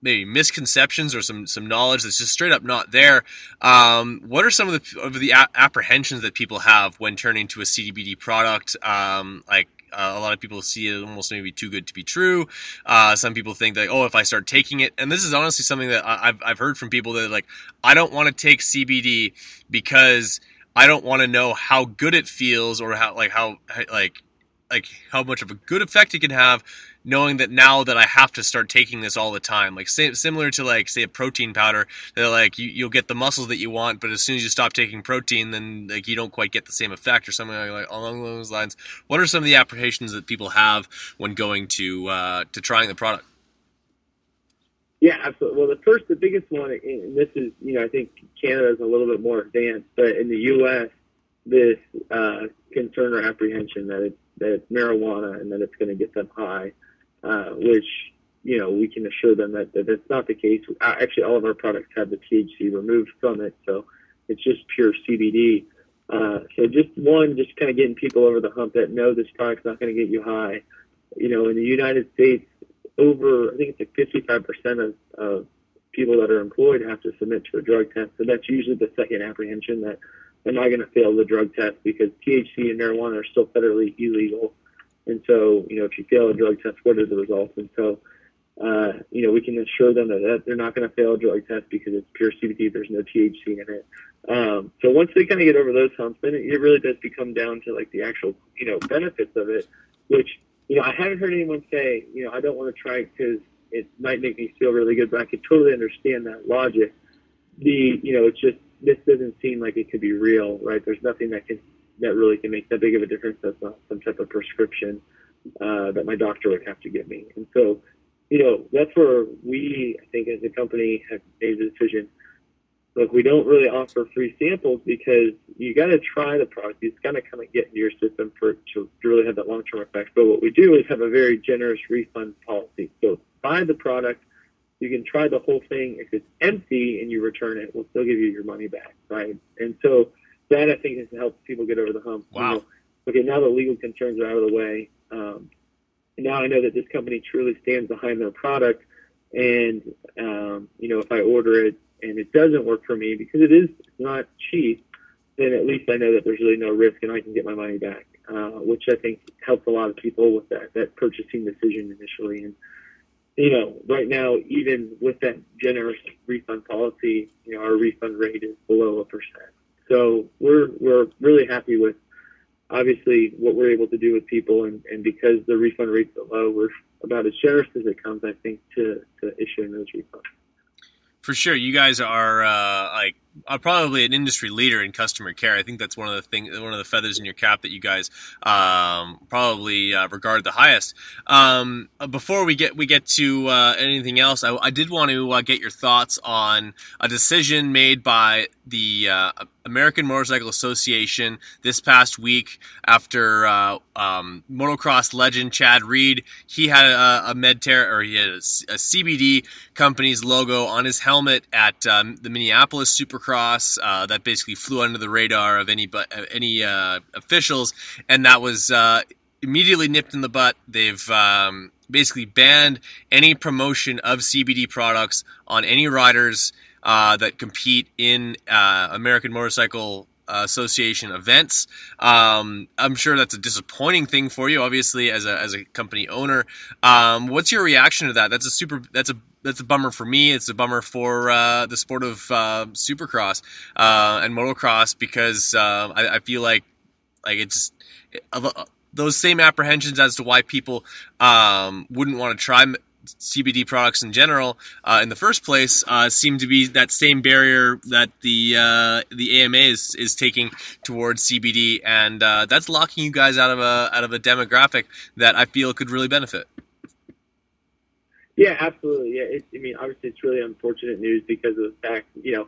maybe misconceptions or some some knowledge that's just straight up not there. Um, what are some of the of the apprehensions that people have when turning to a CBD product? Um, like uh, a lot of people see it almost maybe too good to be true. Uh, some people think that, oh, if I start taking it, and this is honestly something that I've, I've heard from people that like, I don't want to take CBD because I don't want to know how good it feels or how like how like like how much of a good effect it can have knowing that now that I have to start taking this all the time, like similar to like say a protein powder, that like you, you'll get the muscles that you want, but as soon as you stop taking protein, then like you don't quite get the same effect or something like, like along those lines. What are some of the apprehensions that people have when going to uh, to trying the product? Yeah, absolutely. Well, the first, the biggest one, and this is, you know, I think Canada is a little bit more advanced, but in the U.S., this uh, concern or apprehension that it's that it's marijuana and that it's going to get them high uh, which you know we can assure them that, that that's not the case. Uh, actually, all of our products have the THC removed from it, so it's just pure CBD. Uh, so just one, just kind of getting people over the hump that know this product's not going to get you high. You know, in the United States, over I think it's like 55% of, of people that are employed have to submit to a drug test. So that's usually the second apprehension that they're not going to fail the drug test because THC and marijuana are still federally illegal. And so, you know, if you fail a drug test, what are the results? And so, uh, you know, we can assure them that they're not going to fail a drug test because it's pure CBD. There's no THC in it. Um, so once they kind of get over those humps, then it, it really does become down to like the actual, you know, benefits of it, which, you know, I haven't heard anyone say, you know, I don't want to try it because it might make me feel really good, but I could totally understand that logic. The, you know, it's just, this doesn't seem like it could be real, right? There's nothing that can that really can make that big of a difference. That's not some type of prescription uh, that my doctor would have to give me. And so you know, that's where we, I think, as a company, have made the decision. Look, we don't really offer free samples because you got to try the product. It's got to kind of get into your system for it to really have that long-term effect. But what we do is have a very generous refund policy. So buy the product. You can try the whole thing. If it's empty and you return it, we'll still give you your money back, right? And so that I think has helped people get over the hump. Wow. You know, okay, now the legal concerns are out of the way. Um, now I know that this company truly stands behind their product, and um, you know if I order it and it doesn't work for me because it is not cheap, then at least I know that there's really no risk and I can get my money back, uh, which I think helps a lot of people with that that purchasing decision initially. And you know, right now, even with that generous refund policy, you know, our refund rate is below a percent. So we're we're really happy with obviously what we're able to do with people, and, and because the refund rate's are low, we're about as generous as it comes, I think, to, to issuing those refunds. For sure, you guys are uh, like are probably an industry leader in customer care. I think that's one of the things, one of the feathers in your cap that you guys um, probably uh, regard the highest. Um, before we get we get to uh, anything else, I, I, did want to uh, get your thoughts on a decision made by the uh, American Motorcycle Association this past week after uh, um, motocross legend Chad Reed he had a, a Medterra or he had a, a, CBD company's logo on his helmet at um, the Minneapolis Supercross Cross uh, that basically flew under the radar of any but any uh, officials, and that was uh, immediately nipped in the butt. They've um, basically banned any promotion of CBD products on any riders uh, that compete in uh, American Motorcycle Association events. Um, I'm sure that's a disappointing thing for you, obviously, as a as a company owner. Um, what's your reaction to that? That's a super. That's a that's a bummer for me. It's a bummer for uh, the sport of uh, supercross uh, and motocross because uh, I, I, feel like like it's those same apprehensions as to why people um, wouldn't want to try CBD products in general uh, in the first place uh, seem to be that same barrier that the the AMA is, is taking towards CBD, and that's locking you guys out of a out of a demographic that I feel could really benefit. Yeah, absolutely. Yeah, it, I mean, obviously, it's really unfortunate news because of the fact, you know,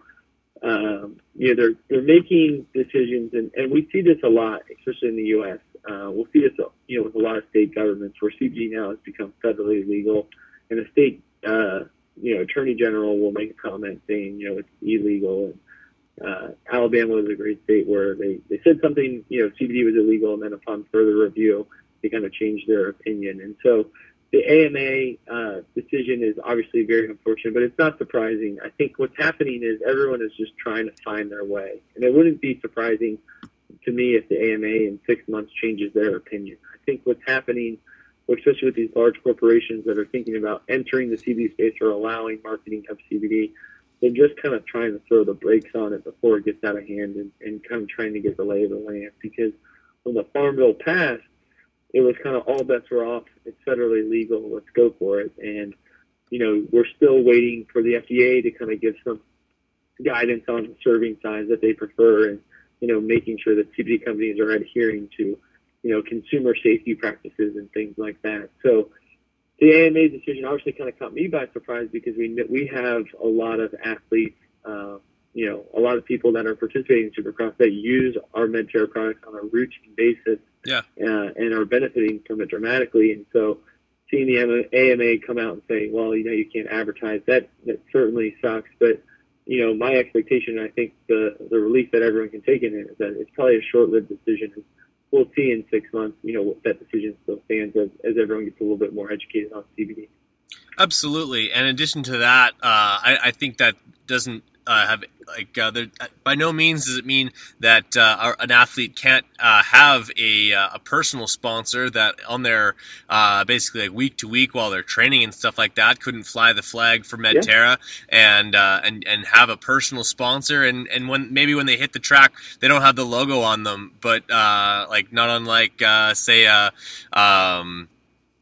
um, you know, they're they're making decisions, and, and we see this a lot, especially in the U.S. Uh, we'll see this, you know, with a lot of state governments where CBD now has become federally legal, and the state, uh, you know, attorney general will make a comment saying, you know, it's illegal. And uh, Alabama was a great state where they they said something, you know, CBD was illegal, and then upon further review, they kind of changed their opinion, and so the AMA uh, decision is obviously very unfortunate, but it's not surprising. I think what's happening is everyone is just trying to find their way, and it wouldn't be surprising to me if the AMA in six months changes their opinion. I think what's happening, especially with these large corporations that are thinking about entering the CBD space or allowing marketing of CBD, they're just kind of trying to throw the brakes on it before it gets out of hand and, and kind of trying to get the lay of the land. Because when the Farm Bill passed, it was kind of all bets were off. It's federally legal. Let's go for it. And you know, we're still waiting for the FDA to kind of give some guidance on serving size that they prefer, and you know, making sure that CBD companies are adhering to you know consumer safety practices and things like that. So the AMA decision obviously kind of caught me by surprise because we we have a lot of athletes. Uh, you know, a lot of people that are participating in Supercross that use our Medterra products on a routine basis yeah. Uh, and are benefiting from it dramatically. And so seeing the AMA come out and say, well, you know, you can't advertise, that, that certainly sucks. But, you know, my expectation, I think the, the relief that everyone can take in it is that it's probably a short-lived decision. We'll see in six months, you know, what that decision still stands as, as everyone gets a little bit more educated on CBD. Absolutely. And in addition to that, uh, I, I think that doesn't uh, have like uh, by no means does it mean that uh, an athlete can't uh, have a, uh, a personal sponsor that on their uh, basically like week to week while they're training and stuff like that couldn't fly the flag for Medterra yeah. and and and have a personal sponsor and and when maybe when they hit the track they don't have the logo on them but like not unlike say um,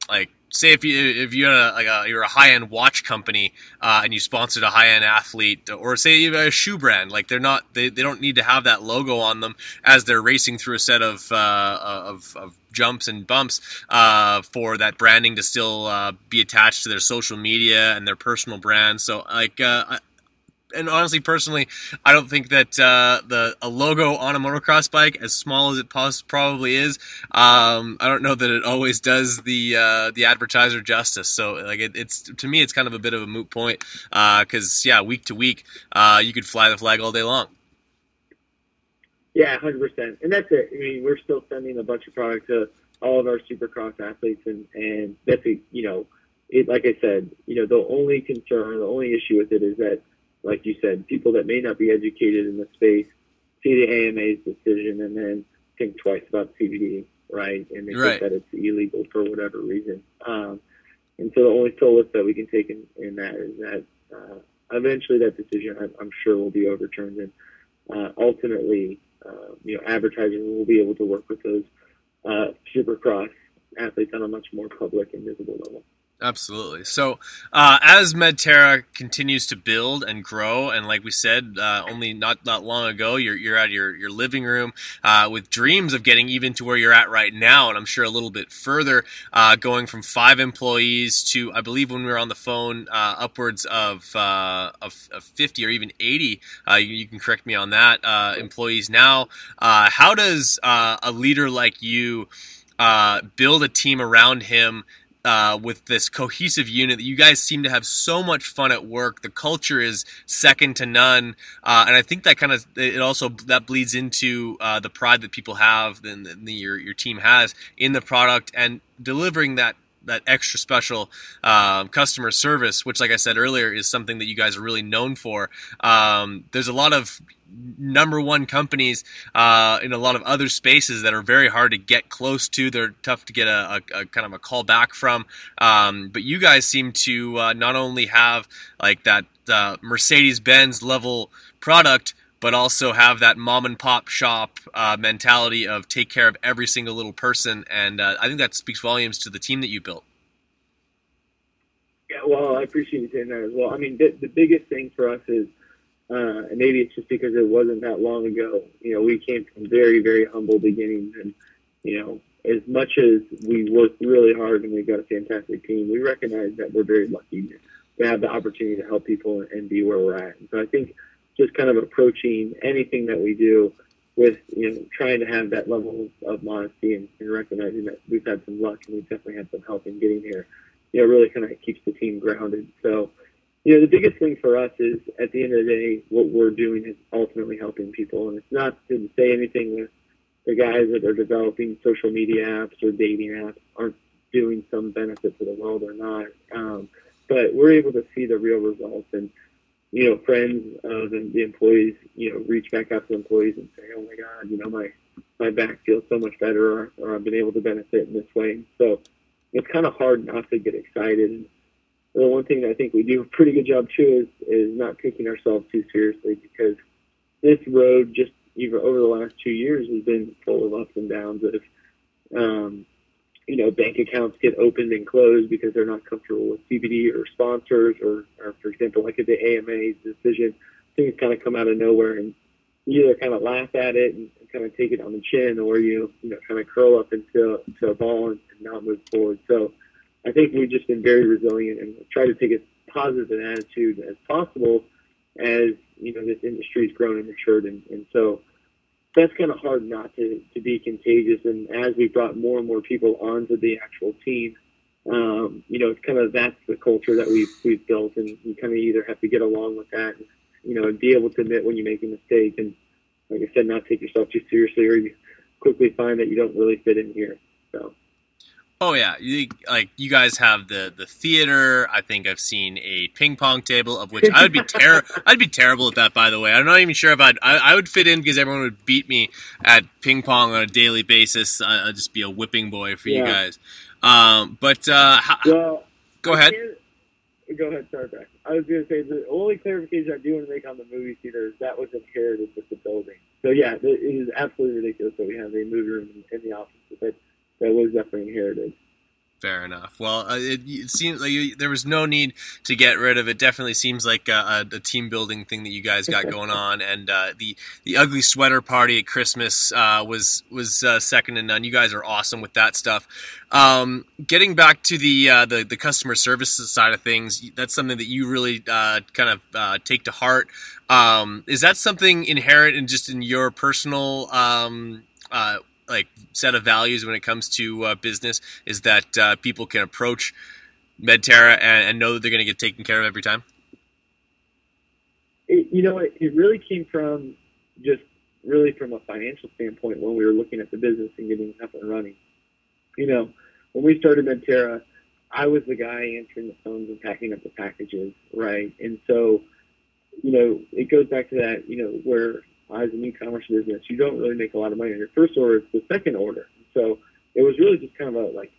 like say if you if you're a, like a you're a high end watch company uh, and you sponsored a high end athlete, or say a shoe brand, like they're not they, they don't need to have that logo on them as they're racing through a set of uh, of, of jumps and bumps uh, for that branding to still uh, be attached to their social media and their personal brand. So like uh, and honestly, personally, I don't think that uh, the a logo on a motocross bike, as small as it pos- probably is, um, I don't know that it always does the uh, the advertiser justice. So, like, it, it's to me, it's kind of a bit of a moot point because, uh, yeah, week to week, uh, you could fly the flag all day long. Yeah, hundred percent, and that's it. I mean, we're still sending a bunch of product to all of our Supercross athletes, and and that's a you know, it like I said, you know, the only concern, the only issue with it is that like you said, people that may not be educated in the space see the AMA's decision and then think twice about CBD, right? And they right. think that it's illegal for whatever reason. Um, and so the only solace that we can take in, in that is that uh, eventually that decision, I'm, I'm, sure, will be overturned, and uh, ultimately, uh, you know, advertisers will be able to work with those uh, supercross athletes on a much more public and visible level. Absolutely. So, uh, as Medterra continues to build and grow, and like we said, uh, only not not long ago, you're you're at your your living room uh, with dreams of getting even to where you're at right now, and I'm sure a little bit further, uh, going from five employees to I believe when we were on the phone, uh, upwards of, uh, of, of 50 or even 80. You, you, can correct me on that. employees now. how does a leader like you? build a team around him uh, with this cohesive unit that you guys seem to have so much fun at work. The culture is second to none, uh, and I think that kind of it also that bleeds into uh, the pride that people have and, your your team has in the product and delivering that that extra special um, customer service, which, like I said earlier, is something that you guys are really known for. Um, there's a lot of number one companies uh, in a lot of other spaces that are very hard to get close to. They're tough to get a, a, a kind of a call back from. Um, but you guys seem to uh, not only have like that uh, Mercedes Benz level product, but also have that mom and pop shop uh, mentality of take care of every single little person. And uh, I think that speaks volumes to the team that you built. Yeah, well, I appreciate you saying that as well. I mean, the, the biggest thing for us is, uh, and maybe it's just because it wasn't that long ago. You know, we came from very, very humble beginnings, and you know, as much as we worked really hard and we got a fantastic team, we recognize that we're very lucky to have the opportunity to help people and be where we're at. And so I think just kind of approaching anything that we do with you know trying to have that level of modesty and, and recognizing that we've had some luck and we've definitely had some help in getting here. You know, really kind of keeps the team grounded. So, you know, the biggest thing for us is at the end of the day, what we're doing is ultimately helping people, and it's not to say anything with the guys that are developing social media apps or dating apps aren't doing some benefit for the world or not. Um, but we're able to see the real results and you know, friends of the, the employees, you know, reach back out to employees and say, "Oh my God, you know, my my back feels so much better, or, or I've been able to benefit in this way." So it's kind of hard not to get excited. And the one thing that I think we do a pretty good job too is is not taking ourselves too seriously because this road just even over the last two years has been full of ups and downs. of, um, you know, bank accounts get opened and closed because they're not comfortable with CBD or sponsors, or, or for example, like at the AMA's decision, things kind of come out of nowhere, and you either kind of laugh at it and, kind of take it on the chin, or you you know kind of curl up into, into a ball and, and not move forward. So I think we've just been very resilient and try to take as positive an attitude as possible as you know this industry's grown and matured, and, and so that's kind of hard not to, to be contagious. And as we brought more and more people onto the actual team, um, you know, it's kind of that's the culture that we've we've built, and you kind of either have to get along with that, and, you know, and be able to admit when you make a mistake, and like I said, not take yourself too seriously, or you quickly find that you don't really fit in here. So. Oh yeah, you, like you guys have the the theater. I think I've seen a ping pong table, of which I would be ter- [laughs] I'd be terrible at that. By the way, I'm not even sure if I'd I, I would fit in because everyone would beat me at ping pong on a daily basis. I, would just be a whipping boy for yeah. you guys. Um, but uh, well, go ahead. Go ahead, sorry, back. I was going to say the only clarification I do want to make on the movie theater is that was inherited with the building. So yeah, it is absolutely ridiculous that we have a movie room in the office, but that was definitely inherited. Fair enough. Well, uh, it, it seems like you, there was no need to get rid of it. Definitely seems like a, a, team building thing that you guys got [laughs] going on, and uh, the the ugly sweater party at Christmas uh, was was uh, second to none. You guys are awesome with that stuff. Um, getting back to the, uh, the the customer services side of things, that's something that you really uh, kind of take to heart. Um, is that something inherent in just in your personal um, like set of values when it comes to uh, business is that uh, people can approach Medterra and, and know that they're going to get taken care of every time? It, you know, it, it really came from just really from a financial standpoint when we were looking at the business and getting up and running. You know, when we started Medterra, I was the guy answering the phones and packing up the packages, right? And so, you know, it goes back to that, you know, where as an e-commerce business, you don't really make a lot of money on your first order. It's the second order. So it was really just kind of a like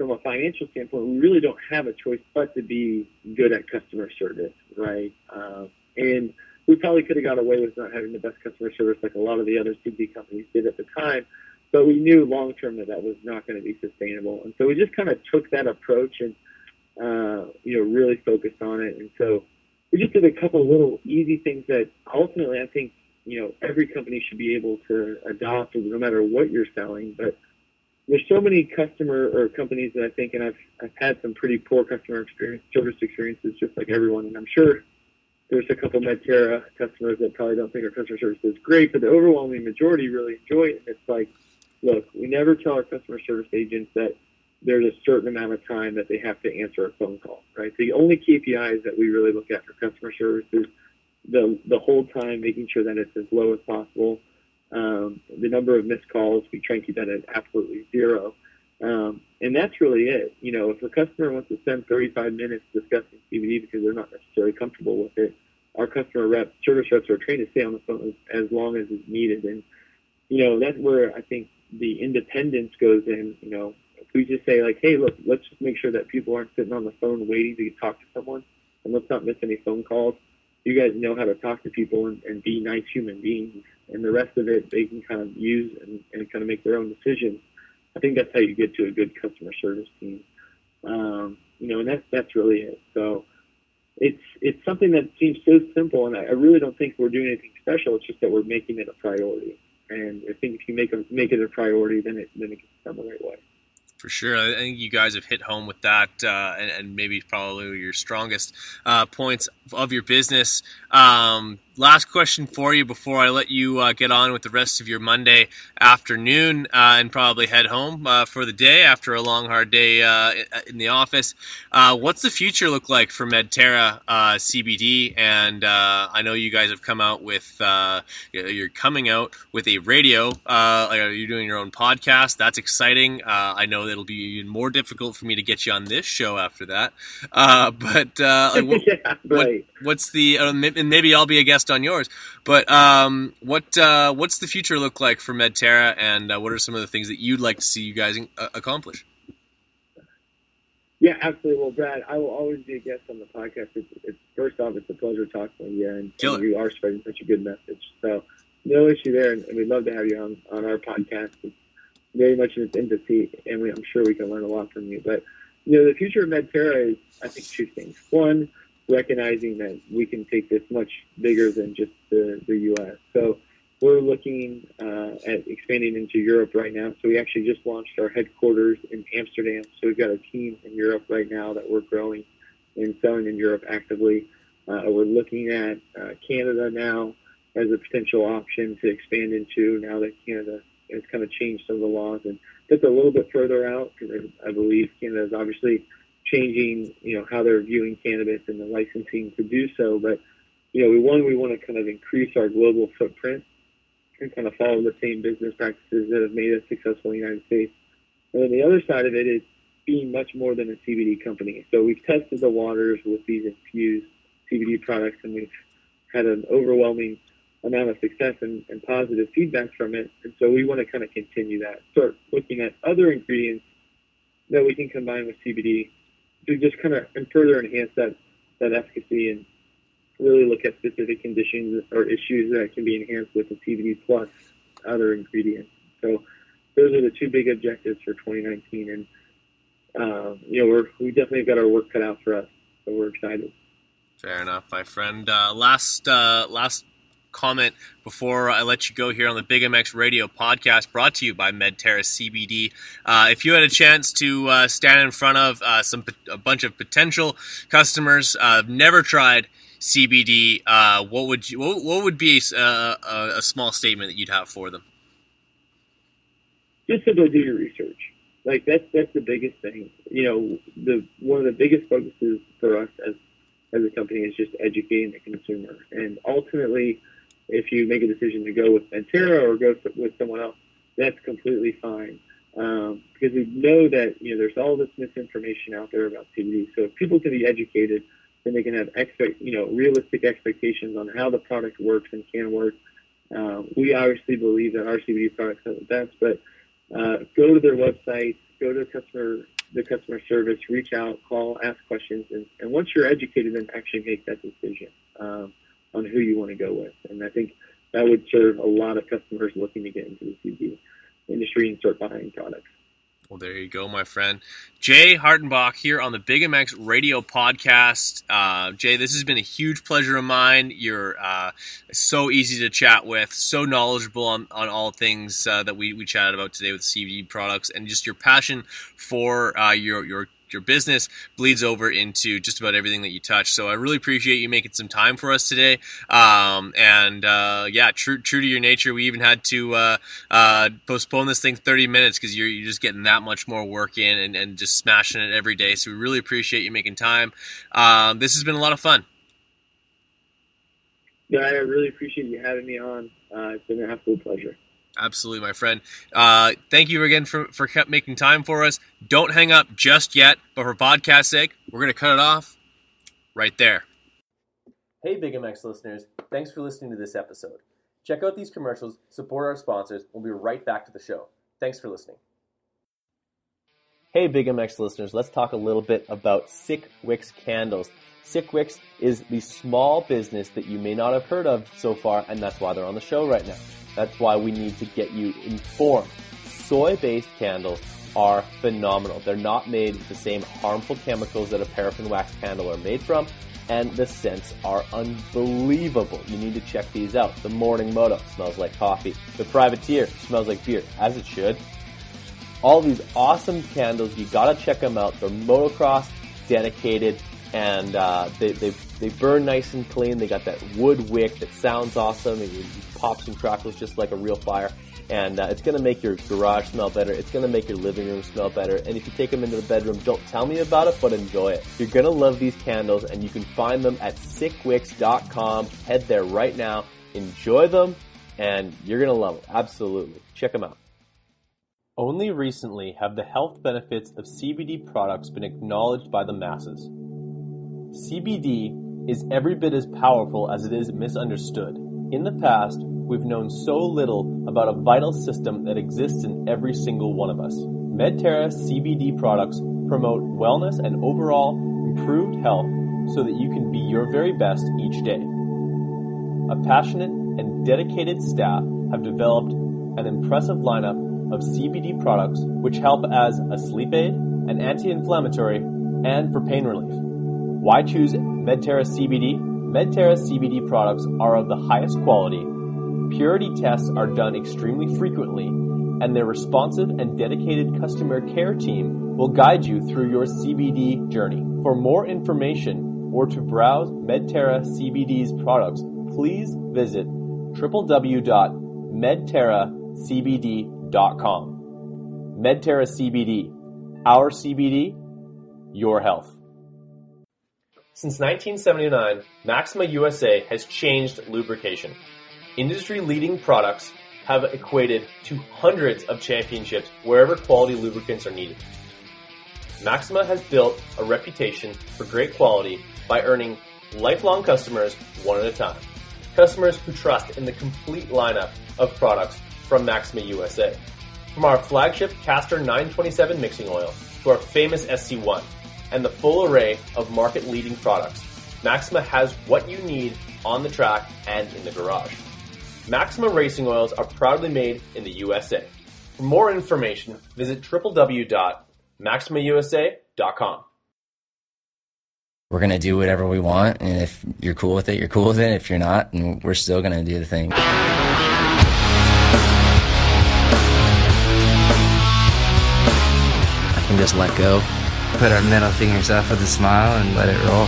from a financial standpoint, we really don't have a choice but to be good at customer service, right? Uh, and we probably could have got away with not having the best customer service like a lot of the other CBD companies did at the time, but we knew long term that that was not going to be sustainable, and so we just kind of took that approach and uh, you know really focused on it, and so we just did a couple little easy things that ultimately I think you know every company should be able to adopt, no matter what you're selling. But there's so many customer or companies that I think, and I've I've had some pretty poor customer experience, service experiences, just like everyone. And I'm sure there's a couple Medterra customers that probably don't think our customer service is great, but the overwhelming majority really enjoy it. And it's like, look, we never tell our customer service agents that there's a certain amount of time that they have to answer a phone call, right? The only KPIs that we really look at for customer service is the the whole time, making sure that it's as low as possible. Um, the number of missed calls, we try and keep that at absolutely zero. Um, and that's really it. You know, if a customer wants to spend 35 minutes discussing CBD because they're not necessarily comfortable with it, our customer reps, service reps are trained to stay on the phone as, as long as is needed. And, you know, that's where I think the independence goes in. You know, if we just say like, hey, look, let's just make sure that people aren't sitting on the phone waiting to talk to someone and let's not miss any phone calls you guys know how to talk to people and, and be nice human beings, and the rest of it they can kind of use and, and kind of make their own decisions. I think that's how you get to a good customer service team. Um, you know, and that's that's really it. So it's it's something that seems so simple, and I, I really don't think we're doing anything special. It's just that we're making it a priority. And I think if you make a, make it a priority, then it then it gets done the right way for sure. I think you guys have hit home with that, uh, and, and, maybe probably your strongest uh, points of your business. Um, last question for you before I let you uh, get on with the rest of your Monday afternoon uh, and probably head home uh, for the day after a long, hard day uh, in the office. Uh, what's the future look like for Medterra uh, CBD? And I know you guys have come out with, you're coming out with a radio, you're doing your own podcast. That's exciting. I know it'll be even more difficult for me to get you on this show after that. but what, [laughs] yeah, right. what, what's the, and maybe I'll be a guest on yours. But um, what uh, what's the future look like for Medterra, and uh, what are some of the things that you'd like to see you guys uh, accomplish? Yeah, absolutely. Well, Brad, I will always be a guest on the podcast. It's, it's first off, it's a pleasure talking to you, and, and you are spreading such a good message. So, no issue there, and, and we'd love to have you on on our podcast. It's very much in its infancy, and we, I'm sure we can learn a lot from you. But you know, the future of Medterra is, I think, two things. One, recognizing that we can take this much bigger than just the, the U.S. So we're looking uh, at expanding into Europe right now. So we actually just launched our headquarters in Amsterdam. So we've got a team in Europe right now that we're growing and selling in Europe actively. Uh, we're looking at uh, Canada now as a potential option to expand into now that Canada has kind of changed some of the laws. And that's a little bit further out because I, I believe Canada is obviously – changing, you know, how they're viewing cannabis and the licensing to do so. But, you know, we one, we want to kind of increase our global footprint and kind of follow the same business practices that have made us successful in the United States. And then the other side of it is being much more than a CBD company. So we've tested the waters with these infused CBD products and we've had an overwhelming amount of success and, and positive feedback from it. And so we want to kind of continue that, start looking at other ingredients that we can combine with CBD to just kind of further enhance that that efficacy and really look at specific conditions or issues that can be enhanced with the CBD plus other ingredients. So those are the two big objectives for 2019. And uh, you know, we're, we definitely got our work cut out for us, so we're excited. Fair enough, my friend. Uh, last uh, last comment before I let you go here on the Big MX Radio podcast, brought to you by Medterra CBD. Uh, if you had a chance to uh, stand in front of uh, some a bunch of potential customers, uh, never tried CBD, uh, what would you what, what would be a, a, a, small statement that you'd have for them? Just to go do your research. Like that's that's the biggest thing. You know, the one of the biggest focuses for us as as a company is just educating the consumer. And ultimately, if you make a decision to go with Medterra or go with someone else, that's completely fine. Um, because we know that you know there's all this misinformation out there about CBD. So if people can be educated, then they can have expect you know realistic expectations on how the product works and can work. Uh, we obviously believe that our CBD products are the best, but uh, go to their website, go to customer the customer service, reach out, call, ask questions, and, and once you're educated, then actually make that decision um, on who you want to go with. And I think that would serve a lot of customers looking to get into the CBD industry and start buying products. Well, there you go, my friend. Jay Hartenbach here on the Big MX Radio Podcast. Uh, Jay, this has been a huge pleasure of mine. You're uh, so easy to chat with, so knowledgeable on, on all things uh, that we, we chatted about today with CBD products, and just your passion for uh, your your your business bleeds over into just about everything that you touch. So I really appreciate you making some time for us today. Um, and uh, yeah, true true to your nature, we even had to uh, uh, postpone this thing 30 minutes because you're, you're just getting that much more work in and, and just smashing it every day. So we really appreciate you making time. Um, this has been a lot of fun. Yeah, I really appreciate you having me on. Uh, it's been an absolute pleasure. Absolutely, my friend. Uh, thank you again for, for making time for us. Don't hang up just yet, but for podcast sake, we're going to cut it off right there. Hey, Big MX listeners. Thanks for listening to this episode. Check out these commercials, support our sponsors. We'll be right back to the show. Thanks for listening. Hey, Big MX listeners. Let's talk a little bit about Sick Wicks candles. Sick Wicks is the small business that you may not have heard of so far, and that's why they're on the show right now. That's why we need to get you informed. Soy-based candles are phenomenal. They're not made with the same harmful chemicals that a paraffin wax candle are made from, and the scents are unbelievable. You need to check these out. The Morning Moto smells like coffee. The Privateer smells like beer, as it should. All these awesome candles, you gotta check them out. They're motocross dedicated, and uh, they, they they burn nice and clean. They got that wood wick that sounds awesome. It, pops and crackles just like a real fire. And uh, it's to make your garage smell better. It's to make your living room smell better. And if you take them into the bedroom, don't tell me about it, but enjoy it. You're to love these candles, and you can find them at sickwicks.com. Head there right now. Enjoy them, and you're to love it. Absolutely. Check them out. Only recently have the health benefits of CBD products been acknowledged by the masses. CBD is every bit as powerful as it is misunderstood. In the past, we've known so little about a vital system that exists in every single one of us. Medterra CBD products promote wellness and overall improved health so that you can be your very best each day. A passionate and dedicated staff have developed an impressive lineup of CBD products which help as a sleep aid, an anti-inflammatory, and for pain relief. Why choose Medterra CBD? Medterra CBD products are of the highest quality. Purity tests are done extremely frequently, and their responsive and dedicated customer care team will guide you through your CBD journey. For more information or to browse Medterra CBD's products, please visit www.medterracbd.com. Medterra CBD, our CBD, your health. Since 1979, Maxima USA has changed lubrication. Industry-leading products have equated to hundreds of championships wherever quality lubricants are needed. Maxima has built a reputation for great quality by earning lifelong customers one at a time. Customers who trust in the complete lineup of products from Maxima USA. From our flagship Castor 927 mixing oil to our famous SC1, and the full array of market leading products, Maxima has what you need on the track and in the garage. Maxima racing oils are proudly made in the USA. For more information, visit www.maxima.com. MaximaUSA.com. We're going to do whatever we want, and if you're cool with it, you're cool with it. If you're not, and we're still going to do the thing. I can just let go, put our middle fingers up with a smile, and let it roll.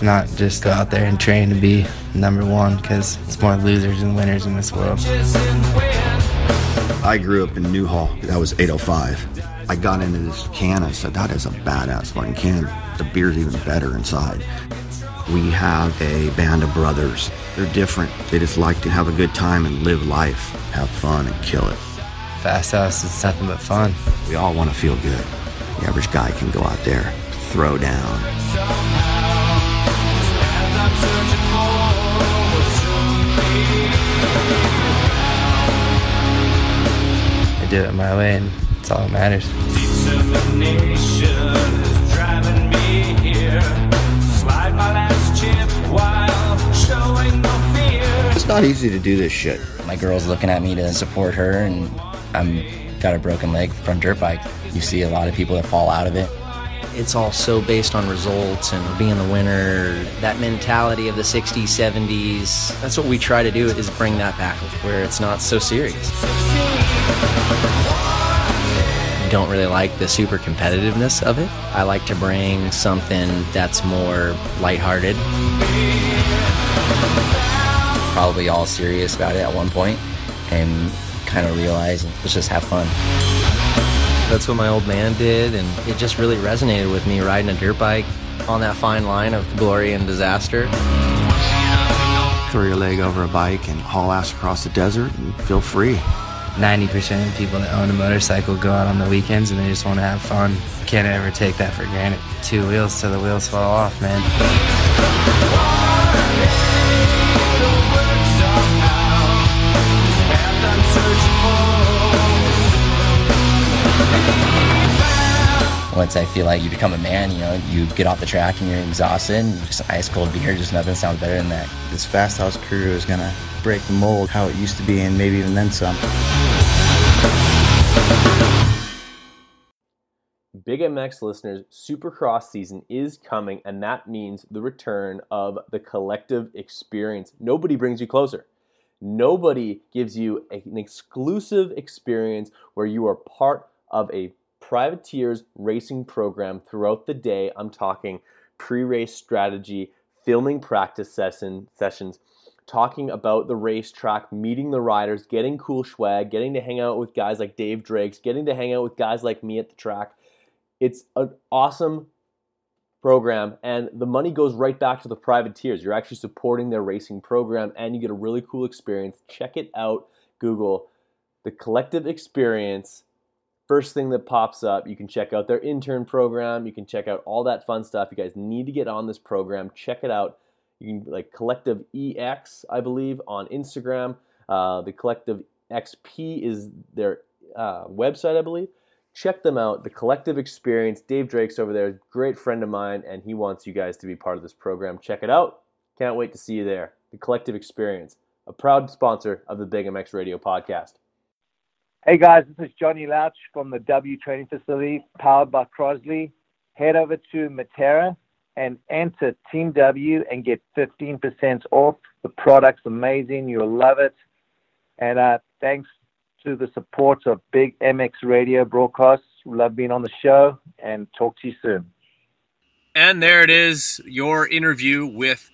Not just go out there and train to be number one because it's more losers than winners in this world. I grew up in Newhall. That was 805. I got into this can. I said, that is a badass fucking can. The beer's even better inside. We have a band of brothers. They're different. They just like to have a good time and live life, have fun and kill it. Fast House is nothing but fun. We all want to feel good. The average guy can go out there, throw down. I do it my way, and it's all that matters. Not easy to do this shit. My girl's looking at me to support her, and I'm got a broken leg from dirt bike. You see a lot of people that fall out of it. It's all so based on results and being the winner. That mentality of the 60s, 70s. That's what we try to do is bring that back where it's not so serious. Don't really like the super competitiveness of it. I like to bring something that's more lighthearted. Probably all serious about it at one point, and kind of realize let's just have fun. That's what my old man did, and it just really resonated with me riding a dirt bike on that fine line of glory and disaster. Throw your leg over a bike and haul ass across the desert and feel free. 90% of people that own a motorcycle go out on the weekends and they just want to have fun. Can't ever take that for granted. Two wheels till the wheels fall off, man. Once I feel like you become a man, you know, you get off the track and you're exhausted, and just ice cold beer, just nothing sounds better than that. This Fast House crew is gonna break the mold how it used to be and maybe even then some. Big MX listeners, Supercross season is coming, and that means the return of the collective experience. Nobody brings you closer. Nobody gives you an exclusive experience where you are part of a privateers racing program throughout the day. I'm talking pre-race strategy, filming practice session sessions, talking about the racetrack, meeting the riders, getting cool swag, getting to hang out with guys like Dave Drakes, getting to hang out with guys like me at the track. It's an awesome program, and the money goes right back to the privateers. You're actually supporting their racing program, and you get a really cool experience. Check it out. Google the collective experience. First thing that pops up, you can check out their intern program. You can check out all that fun stuff. You guys need to get on this program. Check it out. You can like Collective EX, I believe, on Instagram. Uh, the Collective XP is their uh, website, I believe. Check them out. The Collective Experience. Dave Drake's over there, great friend of mine, and he wants you guys to be part of this program. Check it out. Can't wait to see you there. The Collective Experience, a proud sponsor of the Big MX Radio podcast. Hey guys, this is Johnny Louch from the W Training Facility, powered by Crosley. Head over to Medterra and enter Team W and get 15% off. The product's amazing. You'll love it. And uh, thanks to the support of Big MX Radio broadcasts. Love being on the show and talk to you soon. And there it is, your interview with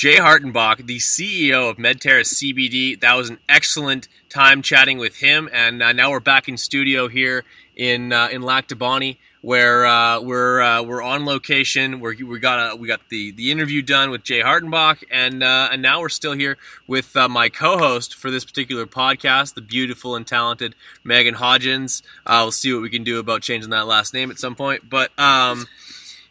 Jay Hartenbach, the CEO of Medterra CBD. That was an excellent time chatting with him, and uh, now we're back in studio here in uh, in Lac du where uh, we're uh, we're on location. We're, we got a, we got the, the interview done with Jay Hartenbach, and uh, and now we're still here with uh, my co-host for this particular podcast, the beautiful and talented Megan Hodgins. we'll see what we can do about changing that last name at some point, but. Um,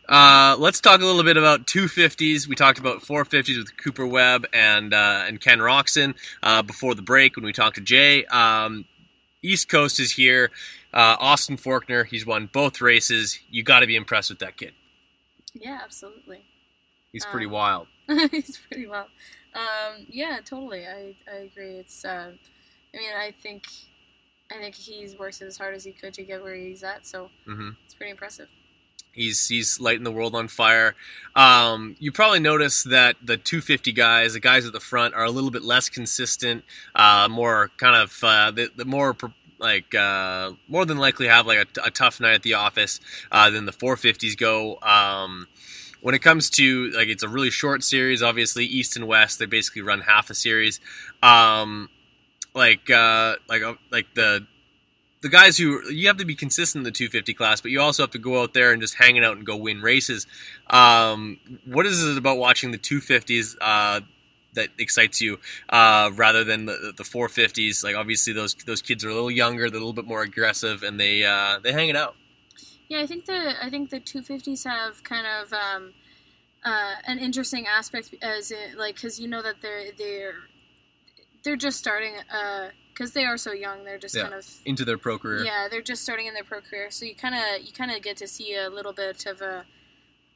uh, let's talk a little bit about 250s. We talked about 450s with Cooper Webb and uh, and Ken Roczen uh, before the break when we talked to Jay. Um, East Coast is here. Uh, Austin Forkner, he's won both races. You got to be impressed with that kid. Yeah, absolutely. He's pretty Um, wild. [laughs] he's pretty wild. Um, yeah, totally. I, I agree. It's. Uh, I mean, I think, I think he's worked as hard as he could to get where he's at. So Mhm. it's pretty impressive. He's he's lighting the world on fire. Um, you probably notice that the 250 guys, the guys at the front, are a little bit less consistent. Uh, more kind of uh, the, the more like uh, more than likely have like a, a tough night at the office uh, than the 450s go. Um, when it comes to like it's a really short series, obviously East and West they basically run half a series. Um, like uh, like uh, like the the guys who you have to be consistent in the 250 class, but you also have to go out there and just hang it out and go win races. Um, what is it about watching the 250s uh, that excites you uh, rather than the, the 450s? Like obviously those those kids are a little younger, they're a little bit more aggressive, and they uh, they hang it out. Yeah, I think the I think the 250s have kind of um, uh, an interesting aspect as it like because you know that they're they're they're just starting because they are so young. They're just Yeah. kind of Into their pro career. yeah they're just starting in their pro career. So you kind of you kind of get to see a little bit of a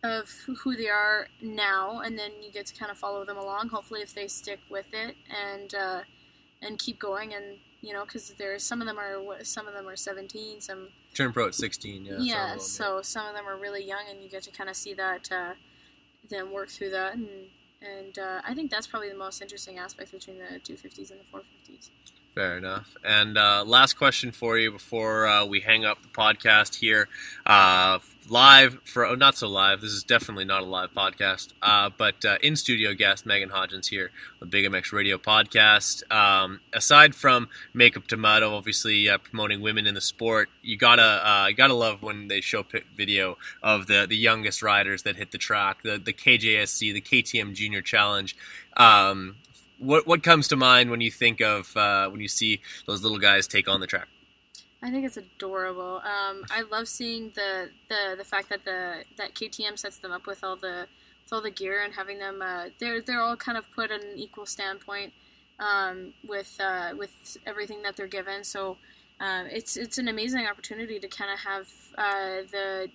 of who they are now, and then you get to kind of follow them along. Hopefully, if they stick with it and uh, and keep going, and you know, because there's some of them are some of them are 17, some Turn pro at 16. Yeah. some yeah, them, so some of them are really young, and you get to kind of see that uh, them work through that, and and uh, I think that's probably the most interesting aspect between the 250s and the 450s. Fair enough. And uh, last question for you before uh, we hang up the podcast here. Uh, live for oh, not so live. This is definitely not a live podcast. Uh, but uh, in studio guest Megan Hodgins here, the Big MX Radio podcast. Um, aside from Makeup Tomato, obviously uh, promoting women in the sport, you gotta you gotta love when they show video of the the youngest riders that hit the track, the the KJSC, the KTM Junior Challenge. Um, what what comes to mind when you think of uh, when you see those little guys take on the track? I think it's adorable. Um, I love seeing the, the the fact that the that KTM sets them up with all the with all the gear and having them. Uh, they're they're all kind of put at an equal standpoint um, with uh, with everything that they're given. So um, it's it's an amazing opportunity to kind of have uh, the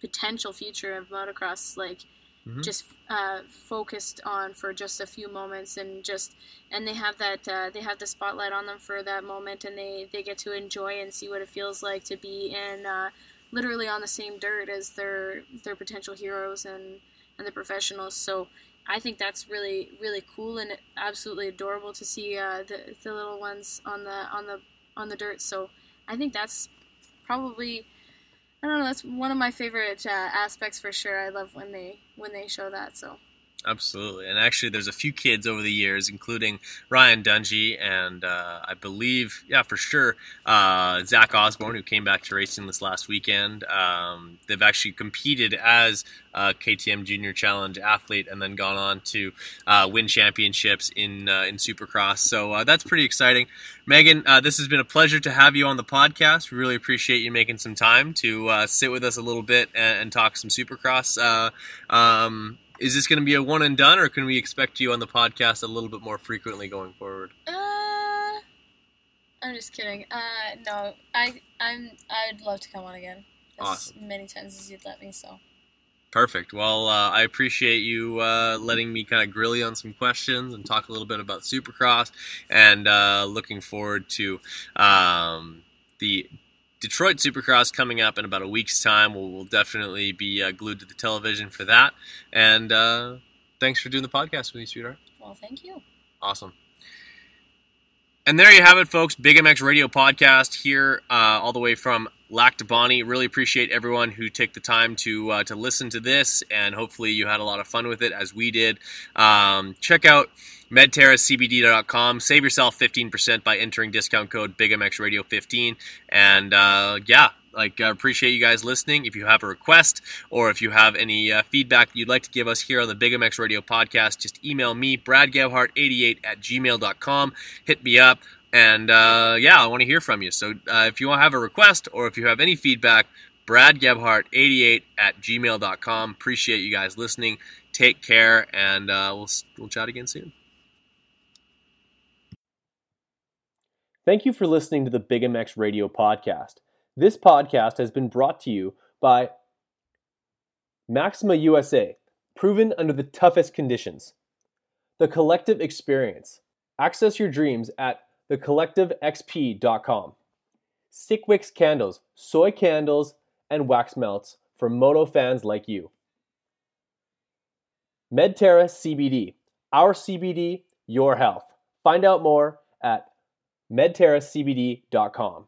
potential future of motocross like Mhm. just uh, focused on for just a few moments and just and they have that uh, they have the spotlight on them for that moment and they they get to enjoy and see what it feels like to be in uh, literally on the same dirt as their their potential heroes and and the professionals so I think that's really really cool and absolutely adorable to see uh, the the little ones on the on the on the dirt so I think that's probably I don't know. That's one of my favorite uh, aspects for sure. I love when they when they show that. So Absolutely, and actually, there's a few kids over the years, including Ryan Dungey and uh, I believe, yeah, for sure, uh, Zach Osborne, who came back to racing this last weekend. Um, they've actually competed as a KTM Junior Challenge athlete, and then gone on to uh, win championships in uh, in Supercross. So uh, that's pretty exciting. Megan, uh, this has been a pleasure to have you on the podcast. We really appreciate you making some time to sit with us a little bit and, and talk some Supercross. Um, is this going to be a one and done, or can we expect you on the podcast a little bit more frequently going forward? uh, I'm just kidding. Uh, no, I I'm I'd love to come on again. As Awesome. many times as you'd let me. So Perfect. Well, uh, I appreciate you uh, letting me kind of grill you on some questions and talk a little bit about Supercross, and uh, looking forward to um, the Detroit Supercross coming up in about a week's time. We'll, we'll definitely be uh, glued to the television for that. And uh, thanks for doing the podcast with me, sweetheart. well, thank you. Awesome. And there you have it, folks. Big MX Radio podcast here, uh, all the way from Lac du Bonnet. Really appreciate everyone who took the time to uh, to listen to this, and hopefully you had a lot of fun with it as we did. Um, check out medterracbd.com. Save yourself 15% by entering discount code BigMXRadio15. And uh, yeah, like appreciate you guys listening. If you have a request or if you have any uh, feedback you'd like to give us here on the Big MX Radio podcast, just email me, bradgebhart88 at gmail.com. Hit me up. And uh, yeah, I want to hear from you. So uh, if you want to have a request or if you have any feedback, bradgebhart88 at gmail.com. Appreciate you guys listening. Take care, and uh, we'll, we'll chat again soon. Thank you for listening to the Big MX Radio podcast. This podcast has been brought to you by Maxima USA, proven under the toughest conditions. The Collective Experience. Access your dreams at thecollectivexp.com. Sickwix candles, soy candles, and wax melts for moto fans like you. Medterra CBD. Our CBD, your health. Find out more at medterracbd.com.